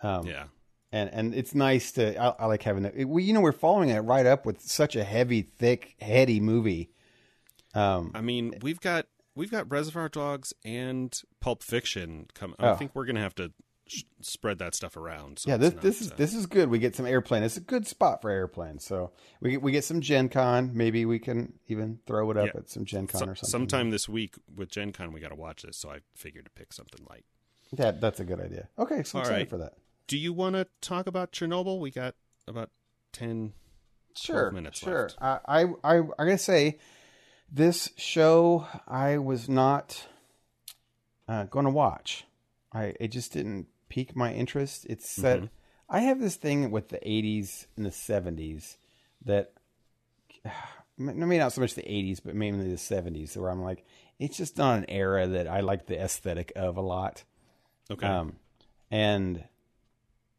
Um, Yeah. and and it's nice to I, I like having it. We you know we're following it right up with such a heavy, thick, heady movie. Um, I mean, we've got we've got Reservoir Dogs and Pulp Fiction come. I Oh. think we're gonna have to sh- spread that stuff around. So yeah, this this is uh, this is good. We get some airplane. It's a good spot for airplane. So we get, we get some Gen Con. Maybe we can even throw it up Yeah. at some Gen Con so- or something. sometime this week with Gen Con. We got to watch this, so I figured to pick something light. Yeah, that's a good idea. Okay, so I'm excited right. for that. Do you want to talk about Chernobyl? We got about ten. Sure, minutes sure. left. I, I I'm gonna say, this show I was not uh, going to watch. I it just didn't pique my interest. It's set. Mm-hmm. I have this thing with the '80s and the '70s that [SIGHS] maybe not so much the '80s, but mainly the '70s, where I'm like, it's just not an era that I like the aesthetic of a lot. Okay. Um, and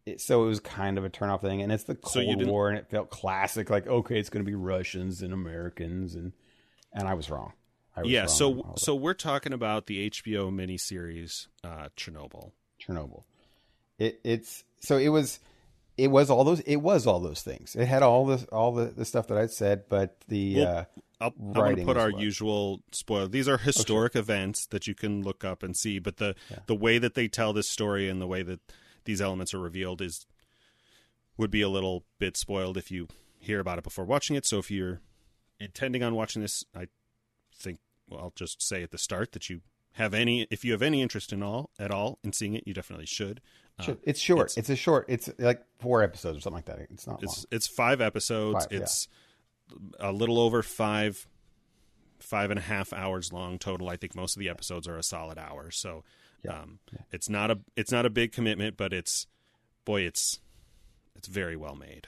it, so it was kind of a turnoff thing. And it's the Cold didn't- War, and it felt classic. Like, okay, it's going to be Russians and Americans, and and I was wrong. I was yeah. wrong. So so we're talking about the HBO miniseries uh, Chernobyl. Chernobyl. It it's so it was it was all those it was all those things. It had all the all the, the stuff that I'd said, but the Well, uh, I'll, I'm going to put our usual spoiler. These are historic events that you can look up and see, but the the way that they tell this story and the way that these elements are revealed is would be a little bit spoiled if you hear about it before watching it. So if you're intending on watching this, I think well, I'll just say at the start that you have any if you have any interest in all at all in seeing it, you definitely should. Uh, it's short. it's- It's, a short. It's like four episodes or something like that. It's not long. It's it's five episodes. Five, yeah. it's a little over five, five and a half hours long total. I think most of the episodes are a solid hour. So, Yeah. um, it's not a it's not a big commitment, but it's boy, it's it's very well made.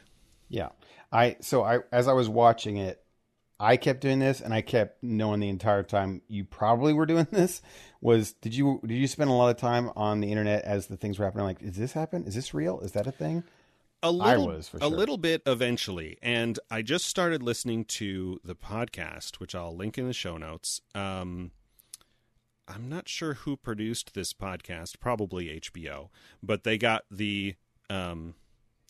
Yeah. I so I as I was watching it, I kept doing this, and I kept knowing the entire time you probably were doing [LAUGHS] this. Was did you did you spend a lot of time on the internet as the things were happening? Like, is this happen? Is this real? Is that a thing? A little, I was for a little bit eventually, and I just started listening to the podcast, which I'll link in the show notes. Um, I'm not sure who produced this podcast, probably HBO, but they got the um,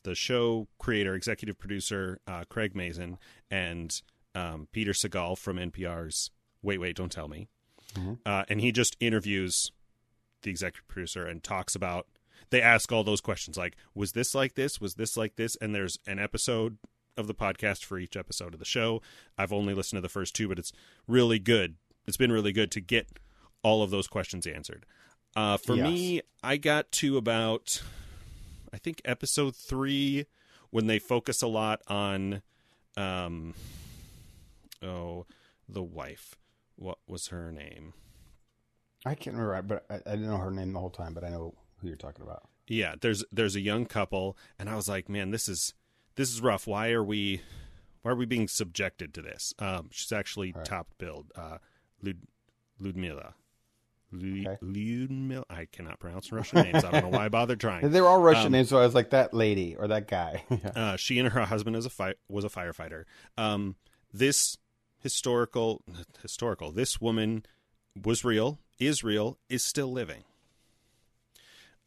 the show creator, executive producer uh, Craig Mazin, and um, Peter Sagal from NPR's Wait, Wait, Don't Tell Me, uh, and he just interviews the executive producer and talks about they ask all those questions like was this like this? Was this like this? And there's an episode of the podcast for each episode of the show. I've only listened to the first two but it's really good. It's been really good to get all of those questions answered. Uh, for Yes. me i got to about i think episode three when they focus a lot on um oh the wife what was her name I can't remember, but I, I didn't know her name the whole time. But I know who you're talking about. yeah there's there's a young couple and i was like man this is this is rough why are we why are we being subjected to this um she's actually Right. top billed uh Lud, ludmila Lu- Okay. Ludmila. I cannot pronounce Russian names. I don't know why I bothered trying. [LAUGHS] They're all Russian Um, names, so I was like that lady or that guy. [LAUGHS] Yeah. Uh, she and her husband is a fi- was a firefighter. Um, this historical historical this woman was real, is real, is still living.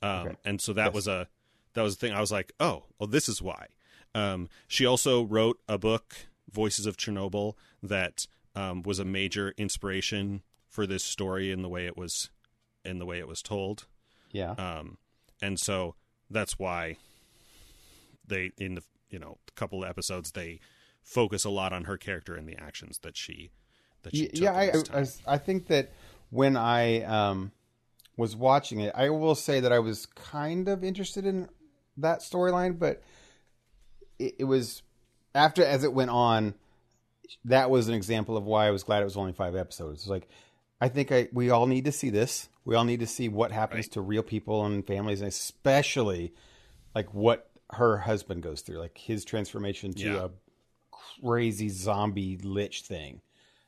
Um, Okay. and so that Yes. was a that was the thing. I was like, oh, well, this is why. Um, she also wrote a book, Voices of Chernobyl, that um, was a major inspiration for this story in the way it was in the way it was told. yeah. Um, and so that's why they in the you know couple of episodes they focus a lot on her character and the actions that she that she yeah, I, I. I think that when I um, was watching it, I will say that I was kind of interested in that storyline, but it, it was after as it went on. That was an example of why I was glad it was only five episodes. It's like I think I we all need to see this. We all need to see what happens Right. to real people and families, and especially like what her husband goes through, like his transformation to Yeah. a crazy zombie lich thing.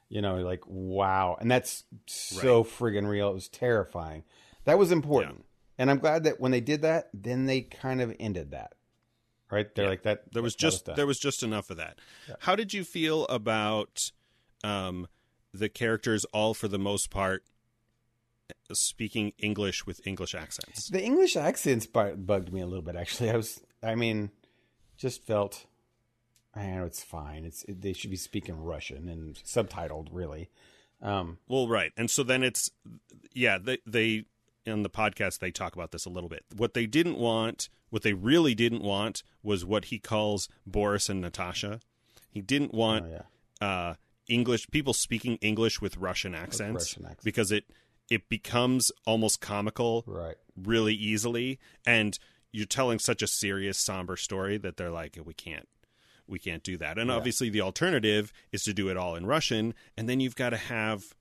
You know, like wow, and that's so friggin' real. It was terrifying. That was important, and I'm glad that when they did that, then they kind of ended that. Right? They're Yeah. like that. there was just there was just enough of that. How did you feel about um, the characters all for the most part speaking English with English accents? The English accents bu- bugged me a little bit. Actually, I was. I mean, just felt. I know it's fine. It's it, they should be speaking Russian and subtitled, really. Um, Well, right. And so then it's yeah, they they in the podcast they talk about this a little bit. What they didn't want, what they really didn't want was what he calls Boris and Natasha. He didn't want oh yeah, uh English people speaking English with Russian accents Russian accents. because it it becomes almost comical right. really easily and you're telling such a serious somber story that they're like we can't we can't do that and Yeah. obviously the alternative is to do it all in russian and then you've got to have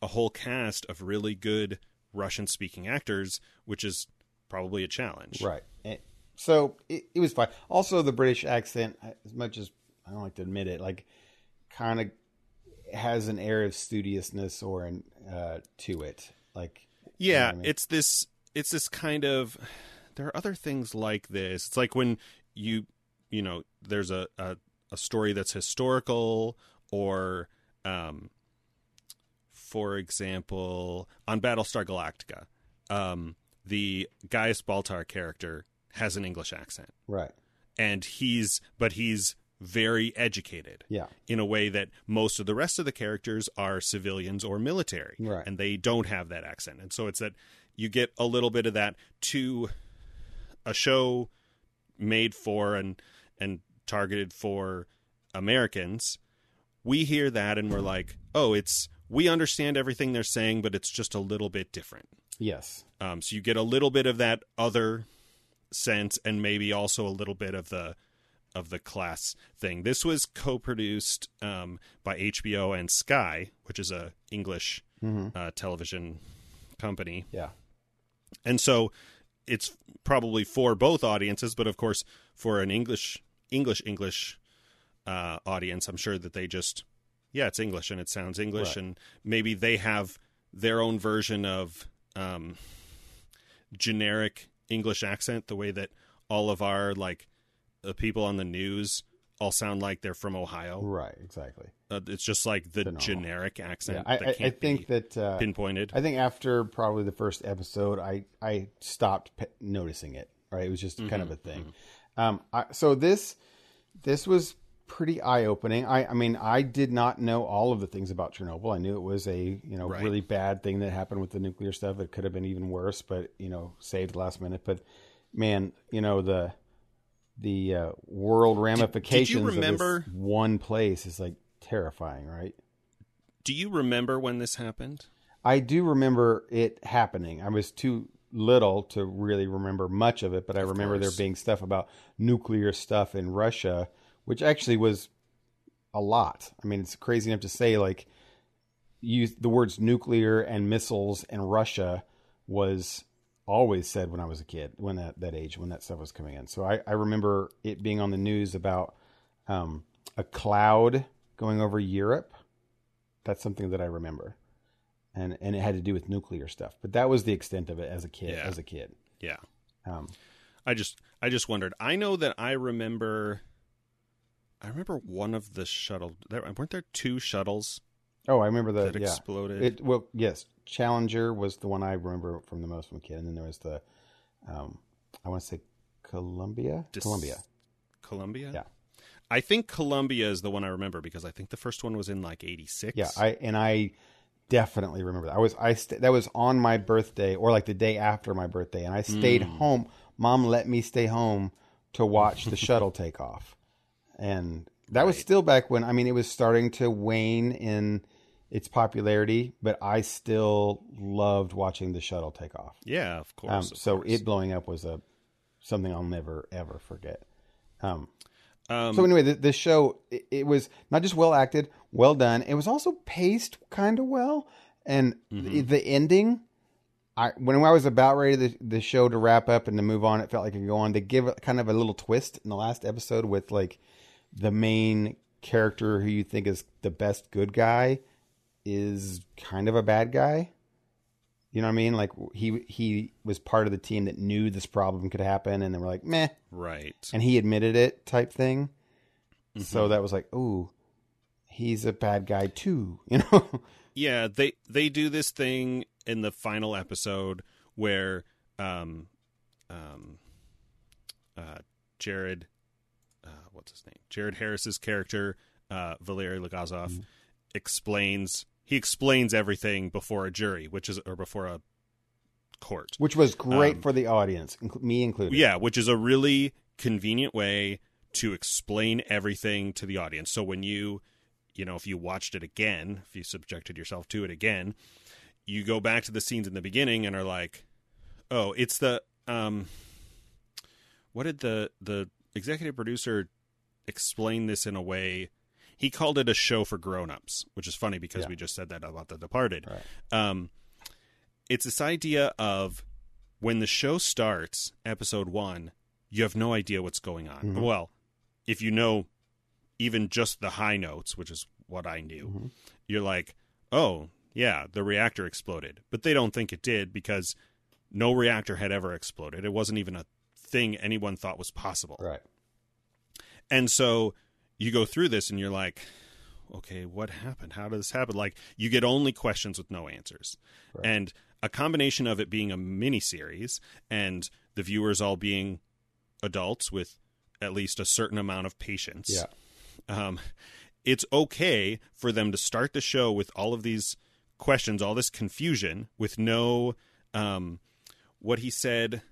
a whole cast of really good russian speaking actors which is probably a challenge Right. And so it, it was fine. Also, the British accent, as much as I don't like to admit it, like kind of has an air of studiousness or an uh, to it. Like you know yeah I mean? it's this it's this kind of [SIGHS] there are other things like this it's like when you you know there's a a, a story that's historical or um for example on battlestar galactica um the gaius baltar character has an english accent right. and he's but he's very educated Yeah. in a way that most of the rest of the characters are civilians or military Right. and they don't have that accent and so it's that you get a little bit of that to a show made for and and targeted for Americans we hear that and we're like oh it's we understand everything they're saying but it's just a little bit different Yes. um, so you get a little bit of that other sense, and maybe also a little bit of the of the class thing. This was co-produced um, by HBO and Sky, which is a English Mm-hmm. uh, television company, Yeah. and so it's probably for both audiences. But of course, for an English English English uh, audience, I'm sure that they just yeah, it's English and it sounds English, Right. and maybe they have their own version of um, generic English accent, the way that all of our like the people on the news all sound like they're from Ohio. Right, exactly. Uh, it's just like the generic Yeah, accent I, that I, I think that uh, pinpointed. I think after probably the first episode, I I stopped pe- noticing it. Right, it was just kind of Mm-hmm, a thing. Um, I, so this this was pretty eye opening. I I mean, I did not know all of the things about Chernobyl. I knew it was a you know Right. really bad thing that happened with the nuclear stuff. It could have been even worse, but you know, saved last minute. But man, you know the the uh, world ramifications remember- of this one place is like terrifying, right? Do you remember when this happened? I do remember it happening. I was too little to really remember much of it, but I remember there being stuff about nuclear stuff in Russia, which actually was a lot. I mean, it's crazy enough to say like use the words nuclear and missiles and Russia was always said when I was a kid, when that, that age, when that stuff was coming in. So I, I remember it being on the news about um, a cloud going over Europe. That's something that I remember and and it had to do with nuclear stuff. But that was the extent of it as a kid. Yeah. As a kid, Yeah. um, I just I just wondered. I know that I remember I remember one of the shuttle there weren't there two shuttles oh, I remember the that yeah. exploded. It well, yes, Challenger was the one I remember from the most from a kid, and then there was the, um, I want to say Columbia, Dis- Columbia. Columbia? Yeah. I think Columbia is the one I remember because I think the first one was in like 86. Yeah, I and I definitely remember that. I was I st- that was on my birthday or like the day after my birthday, and I stayed Mm. home. Mom let me stay home to watch the shuttle [LAUGHS] take off, and that was still back when I mean it was starting to wane in its popularity, but I still loved watching the shuttle take off. Yeah, of course. Um, of so course. it blowing up was a something I'll never ever forget. Um, um, so anyway, the, the show it, it was not just well acted, well done. It was also paced kind of well, and Mm-hmm. the, the ending. I when I was about ready the the show to wrap up and to move on, it felt like it could go on. They give it kind of a little twist in the last episode with like the main character who you think is the best good guy is kind of a bad guy. You know what I mean? Like he he was part of the team that knew this problem could happen, and they were like, "Meh," right. and he admitted it, type thing. Mm-hmm. So that was like, "Ooh, he's a bad guy too," [LAUGHS] you know? Yeah, they they do this thing in the final episode where um um uh Jared uh what's his name? Jared Harris's character, uh Valery Legasov Mm-hmm. explains he explains everything before a jury, which is or before a court. Which was great Um, for the audience, inc- me included. Yeah, which is a really convenient way to explain everything to the audience. So when you, you know, if you watched it again, if you subjected yourself to it again, you go back to the scenes in the beginning and are like, "Oh, it's the um what did the the executive producer explain this in a way he called it a show for grown-ups, which is funny because Yeah. we just said that about The Departed Right. um, it's this idea of when the show starts, episode one, you have no idea what's going on. Mhm. Well, if you know even just the high notes, which is what I knew, Mhm. you're like, oh, yeah, the reactor exploded. But they don't think it did because no reactor had ever exploded. It wasn't even a thing anyone thought was possible. Right. And so you go through this and you're like, okay, what happened? How did this happen? Like you get only questions with no answers. Right. And a combination of it being a mini series and the viewers all being adults with at least a certain amount of patience. Yeah. Um, it's okay for them to start the show with all of these questions, all this confusion, with no um, what he said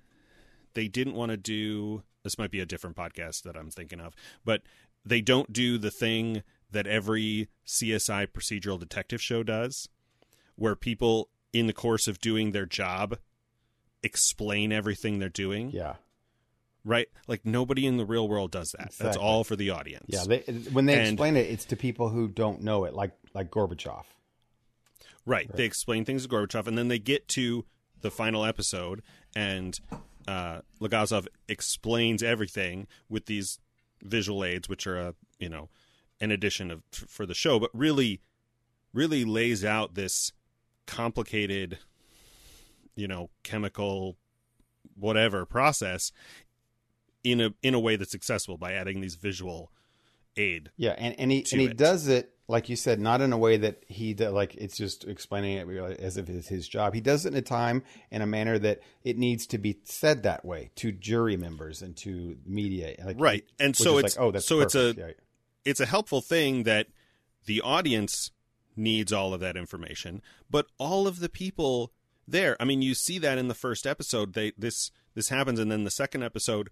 they didn't want to do this might be a different podcast that I'm thinking of, but they don't do the thing that every CSI procedural detective show does, where people in the course of doing their job explain everything they're doing. Yeah. Right? Like nobody in the real world does that. That's all for the audience. Yeah. They, when they And- explain it, it's to people who don't know it, like like Gorbachev. Right. They explain things to Gorbachev, and then they get to the final episode, and uh, Legasov explains everything with these visual aids, which are a you know an addition of for the show, but really, really lays out this complicated, you know, chemical whatever process in a in a way that's accessible by adding these visual aid. Yeah, and, and he and he it. does it like you said, not in a way that he like it's just explaining it as if it's his job. He does it in a time in a manner that it needs to be said that way to jury members and to media. Like, Right. And so it's like, oh, that's so it's a. Yeah. it's a helpful thing that the audience needs all of that information, but all of the people there. I mean, you see that in the first episode. They this this happens, and then the second episode,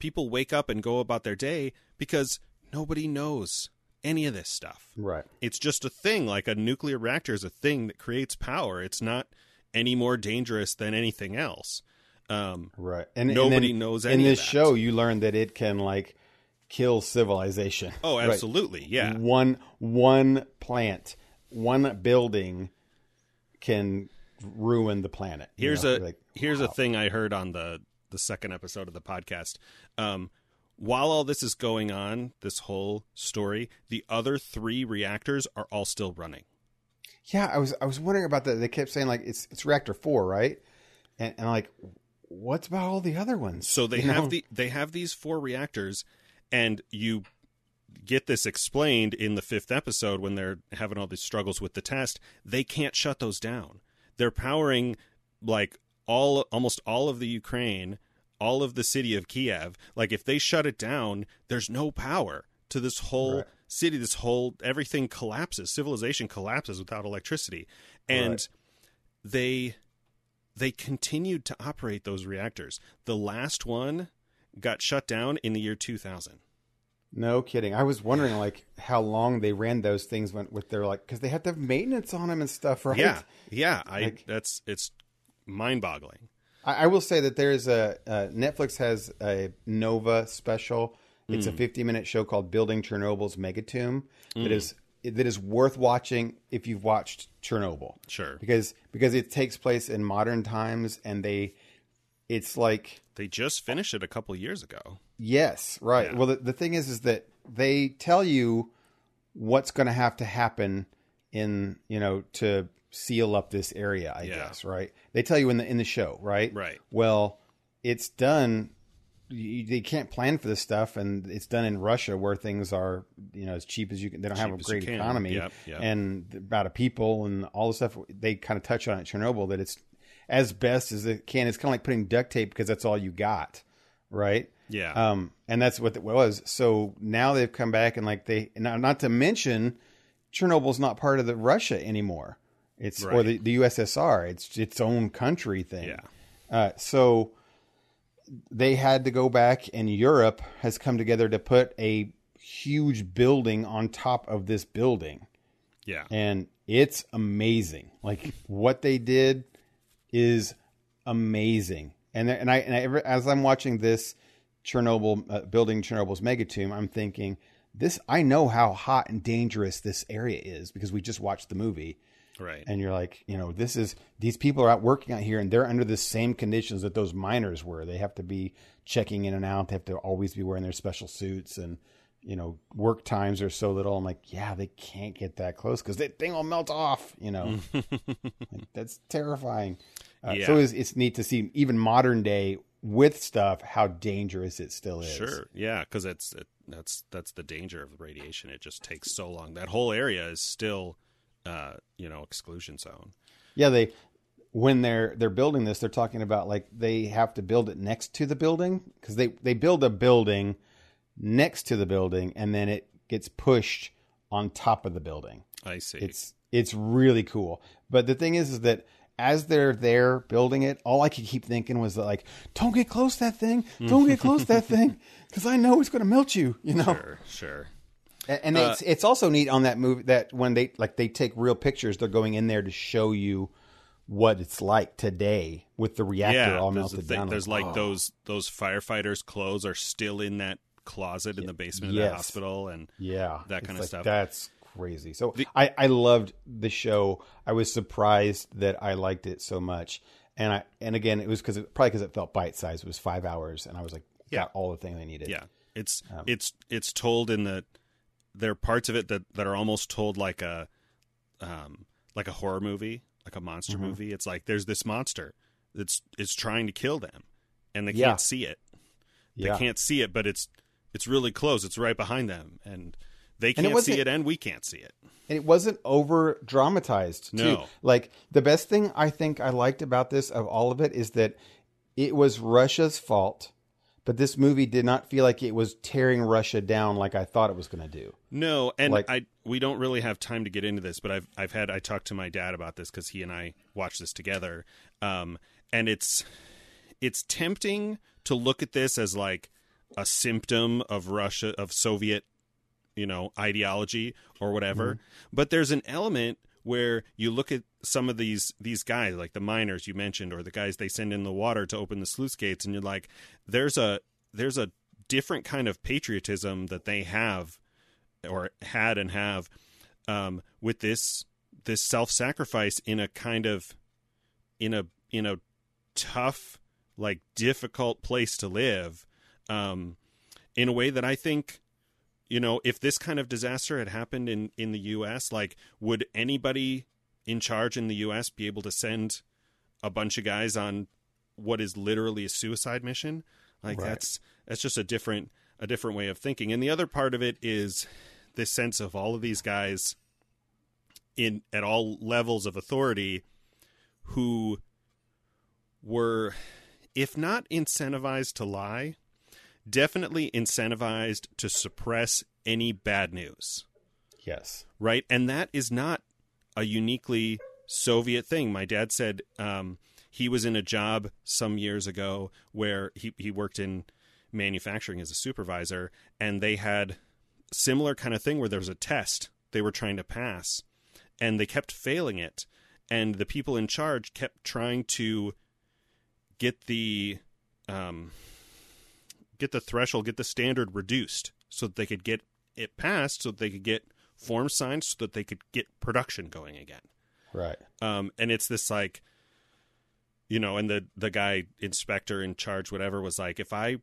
people wake up and go about their day because nobody knows any of this stuff. right. It's just a thing. Like a nuclear reactor is a thing that creates power. It's not any more dangerous than anything else. Um, Right. And Nobody and then knows in this show. You learn that it can like kill civilization. oh, Right. absolutely, yeah. One one plant, one building can ruin the planet. Here's know? a like, here's a thing I heard on the the second episode of the podcast. Um, while all this is going on, this whole story, the other three reactors are all still running. Yeah, I was I was wondering about that. They kept saying like it's it's reactor four, right? And and like, what's about all the other ones? So they You have know? the they have these four reactors, and you get this explained in the fifth episode when they're having all these struggles with the test. They can't shut those down. They're powering like all almost all of the Ukraine, all of the city of Kiev. Like if they shut it down, there's no power to this whole Right. city. This whole everything collapses. Civilization collapses without electricity, and Right. they they continued to operate those reactors. The last one got shut down in the year 2000. No kidding. I was wondering like how long they ran those things went with their like because they have to have maintenance on them and stuff, right? Yeah, yeah. I Like- that's it's mind-boggling. I, I will say that there's a uh, Netflix has a Nova special. It's Hmm. a 50 minute show called Building Chernobyl's Megatomb Hmm. that is that is worth watching if you've watched Chernobyl. Sure. because because it takes place in modern times and they it's like They just finished it a couple years ago. yes right Yeah. well the, the thing is is that they tell you what's going to have to happen in you know to seal up this area i Yeah. guess right they tell you in the in the show right Right. well it's done you, they can't plan for this stuff and it's done in russia where things are you know as cheap as you can they don't have a Cheap as you great economy Yep, yep. and amount of people and all the stuff they kind of touch on at chernobyl that it's as best as it can it's kind of like putting duct tape because that's all you got right Yeah. um, and that's what it was. So now they've come back and like they, not, not to mention, Chernobyl's not part of the Russia anymore. It's or the, the USSR. It's its own country thing. Yeah. Uh, so they had to go back, and Europe has come together to put a huge building on top of this building yeah. and it's amazing. Like what they did is amazing. And and I, and I ever- as I'm watching this Chernobyl uh, building Chernobyl's megatomb, I'm thinking this. I know how hot and dangerous this area is because we just watched the movie. Right. And you're like, you know, this is these people are out working out here, and they're under the same conditions that those miners were. They have to be checking in and out. They have to always be wearing their special suits, and you know, work times are so little. I'm like, yeah, they can't get that close because that thing will melt off. You know, [LAUGHS] Like, that's terrifying. Uh, Yeah. So it's, it's neat to see even modern day with stuff how dangerous it still is. Sure. Yeah, because it's it, that's that's the danger of the radiation. It just takes so long. That whole area is still, uh, you know, exclusion zone. Yeah, they when they're they're building this, they're talking about like they have to build it next to the building because they they build a building next to the building and then it gets pushed on top of the building. I see. It's it's really cool. But the thing is, is that as they're there building it, all I could keep thinking was that like, don't get close to that thing, don't get close to that thing, because I know it's going to melt you. You know. sure. Sure. And, and Uh, it's it's also neat on that movie that when they like they take real pictures, they're going in there to show you what it's like today with the reactor yeah. all there's, melted the thing- down. there's like oh. those those firefighters' clothes are still in that closet in the basement of the hospital, and yeah, that it's kind of like, stuff. That's crazy. So I I loved the show. I was surprised that I liked it so much. And I and again it was because probably because it felt bite sized. It was five hours, and I was like, Yeah. got all the things I needed. yeah, it's Um, it's it's told in the there are parts of it that that are almost told like a um like a horror movie, like a monster Mhm. movie. It's like there's this monster that's it's trying to kill them, and they Yeah. can't see it. They Yeah. can't see it, but it's it's really close. It's right behind them, and they can't see wasn't- it, and we can't see it. and it wasn't over dramatized too. No. Like the best thing I think I liked about this of all of it is that it was Russia's fault, but this movie did not feel like it was tearing Russia down like I thought it was going to do. No, and Like- I we don't really have time to get into this, but I've I've had I talked to my dad about this because he and I watched this together, um, and it's it's tempting to look at this as like a symptom of Russia of Soviet, you know, ideology or whatever. But there's an element where you look at some of these these guys like the miners you mentioned or the guys they send in the water to open the sluice gates and you're like there's a there's a different kind of patriotism that they have or had and have um, with this this self sacrifice in a kind of in a in a tough like difficult place to live um, in a way that I think you know if this kind of disaster had happened in in the U.S. like would anybody in charge in the U.S. be able to send a bunch of guys on what is literally a suicide mission like Right. that's that's just a different a different way of thinking and the other part of it is this sense of all of these guys in at all levels of authority who were if not incentivized to lie definitely incentivized to suppress any bad news Yes. right? And that is not a uniquely Soviet thing. My dad said um, he was in a job some years ago where he, he worked in manufacturing as a supervisor, and they had similar kind of thing where there was a test they were trying to pass, and they kept failing it, and the people in charge kept trying to get the um, get the threshold, get the standard reduced, so that they could get it passed, so that they could get forms signed, so that they could get production going again. Right. Um, and it's this like, you know, and the the guy inspector in charge, whatever, was like, if I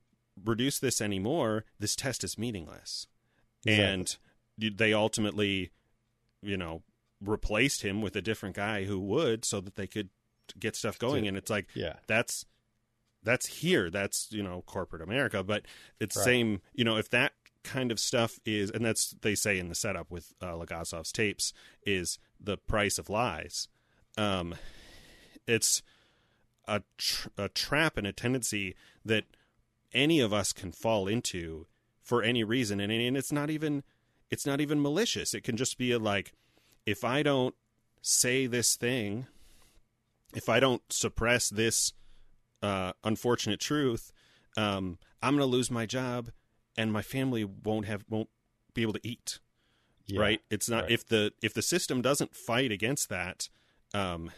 reduce this anymore, this test is meaningless. Exactly. And they ultimately, you know, replaced him with a different guy who would, so that they could get stuff going. And it's like Yeah. that's that's here. That's you know corporate America, but it's Right. same. You know, if that kind of stuff is, and that's they say in the setup with uh, Legasov's tapes is the price of lies. Um, it's a tr- a trap and a tendency that any of us can fall into for any reason, and and it's not even it's not even malicious. It can just be a, like if I don't say this thing, if I don't suppress this uh, unfortunate truth, um, I'm going to lose my job, and my family won't have won't be able to eat. Yeah. Right? It's not Right. if the if the system doesn't fight against that, um,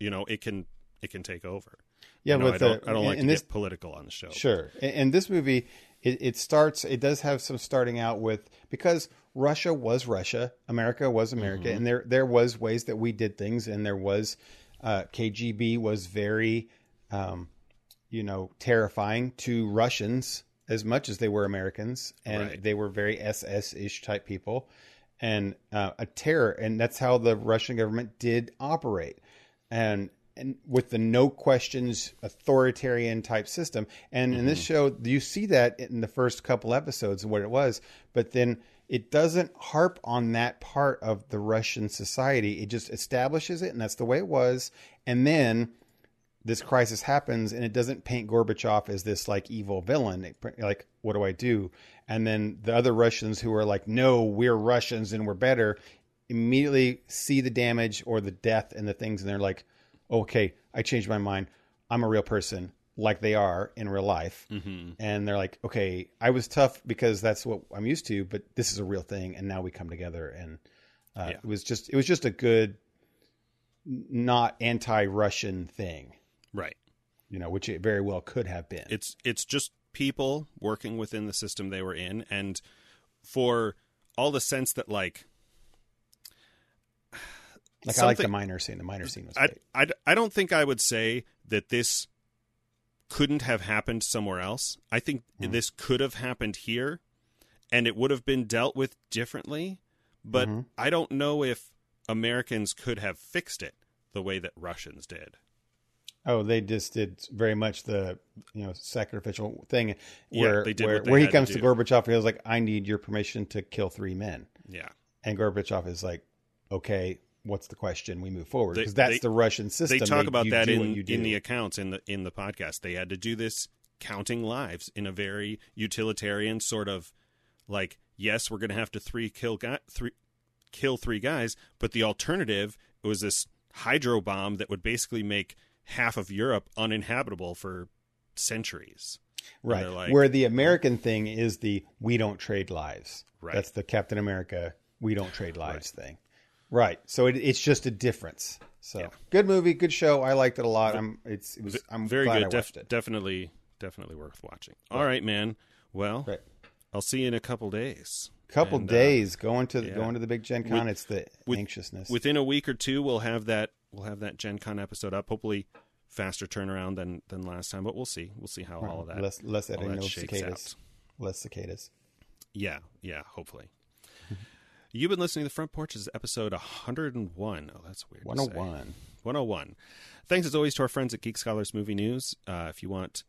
you know, it can it can take over. Yeah. You know, with I don't the, I don't like to this, get political on the show. Sure. And, and this movie, it, it starts. It does have some starting out with because Russia was Russia, America was America, Mm-hmm. and there there was ways that we did things, and there was uh, KGB was very, um, you know, terrifying to Russians as much as they were Americans, and Right. they were very SS ish type people, and uh, a terror, and that's how the Russian government did operate, and and with the no questions authoritarian type system. And in this mm-hmm. show, you see that in the first couple episodes of what it was, but then it doesn't harp on that part of the Russian society. It just establishes it, and that's the way it was. And then this crisis happens, and it doesn't paint Gorbachev as this like evil villain. It, like, what do I do? And then the other Russians who are like, no, we're Russians and we're better, immediately see the damage or the death and the things, and they're like, okay, I changed my mind. I'm a real person, like they are in real life. Mm-hmm. And they're like, okay, I was tough because that's what I'm used to, but this is a real thing, and now we come together. And uh, Yeah. it was just, it was just a good, not anti-Russian thing, Right. you know, which it very well could have been. It's it's just people working within the system they were in, and for all the sense that like like I like the miner scene. The miner scene was I, great. I, I don't think I would say that this couldn't have happened somewhere else. I think Hmm. this could have happened here, and it would have been dealt with differently. But Mm-hmm. I don't know if Americans could have fixed it the way that Russians did. Oh, they just did very much the you know sacrificial thing Yeah, where they did where, where he had to comes to. Gorbachev and he was like, "I need your permission to kill three men," Yeah. and Gorbachev is like, "Okay, what's the question? We move forward because that's they- the Russian system." they talk about that in in the accounts in the in the podcast. They had to do this counting lives in a very utilitarian sort of like yes, we're going to have to three kill guy, three kill three guys, but the alternative was this hydro bomb that would basically make half of Europe uninhabitable for centuries. right like- where the American thing is the "we don't trade lives." Right. That's the Captain America "we don't trade lives" thing. Right. So it, it's just a difference. So Yeah. good movie, good show. I liked it a lot. I'm. It's. It was. I'm Very glad good. I Def- it. definitely definitely worth watching. All right, man. Well, Right. I'll see you in a couple days. Couple And, uh, days going to yeah. going to the big Gen Con. it's the with- anxiousness. within a week or two we'll have that we'll have that gen con episode up hopefully faster turnaround than than last time but we'll see we'll see how all of that less less all editing, no cicadas, out. less cicadas. yeah yeah hopefully you've been listening to the front porch this is episode 101 oh that's weird to say. hundred one. 101 thanks as always to our friends at geek scholars movie news uh, if you want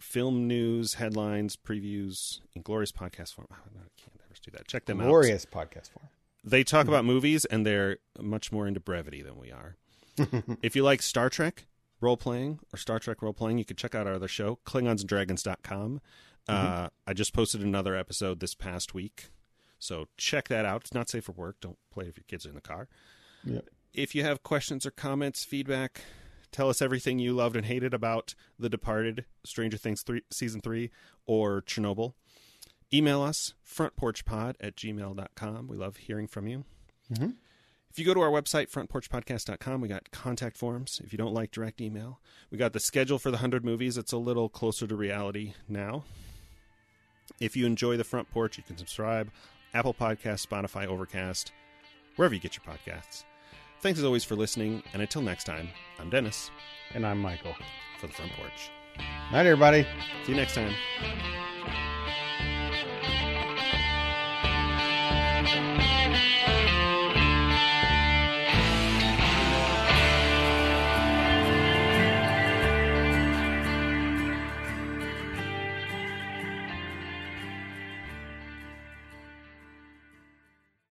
film news headlines previews in glorious podcast form I can't ever do that check them out Glorious podcast form. they talk about movies and they're much more into brevity than we are. [LAUGHS] if you like Star Trek role playing or Star Trek role playing, you can check out our other show, klingonsanddragons.com. Uh, I just posted another episode this past week. So check that out. It's not safe for work. Don't play if your kids are in the car. Yep. If you have questions or comments, feedback, tell us everything you loved and hated about The Departed, Stranger Things 3, Season 3, or Chernobyl. Email us, frontporchpod at gmail.com. We love hearing from you. Mm-hmm. If you go to our website, frontporchpodcast.com, we got contact forms. If you don't like direct email, we got the schedule for the 100 movies. It's a little closer to reality now. If you enjoy the front porch, you can subscribe. Apple Podcast, Spotify, Overcast, wherever you get your podcasts. Thanks as always for listening, and until next time, I'm Dennis And I'm Michael. for the front porch. Night, everybody. See you next time.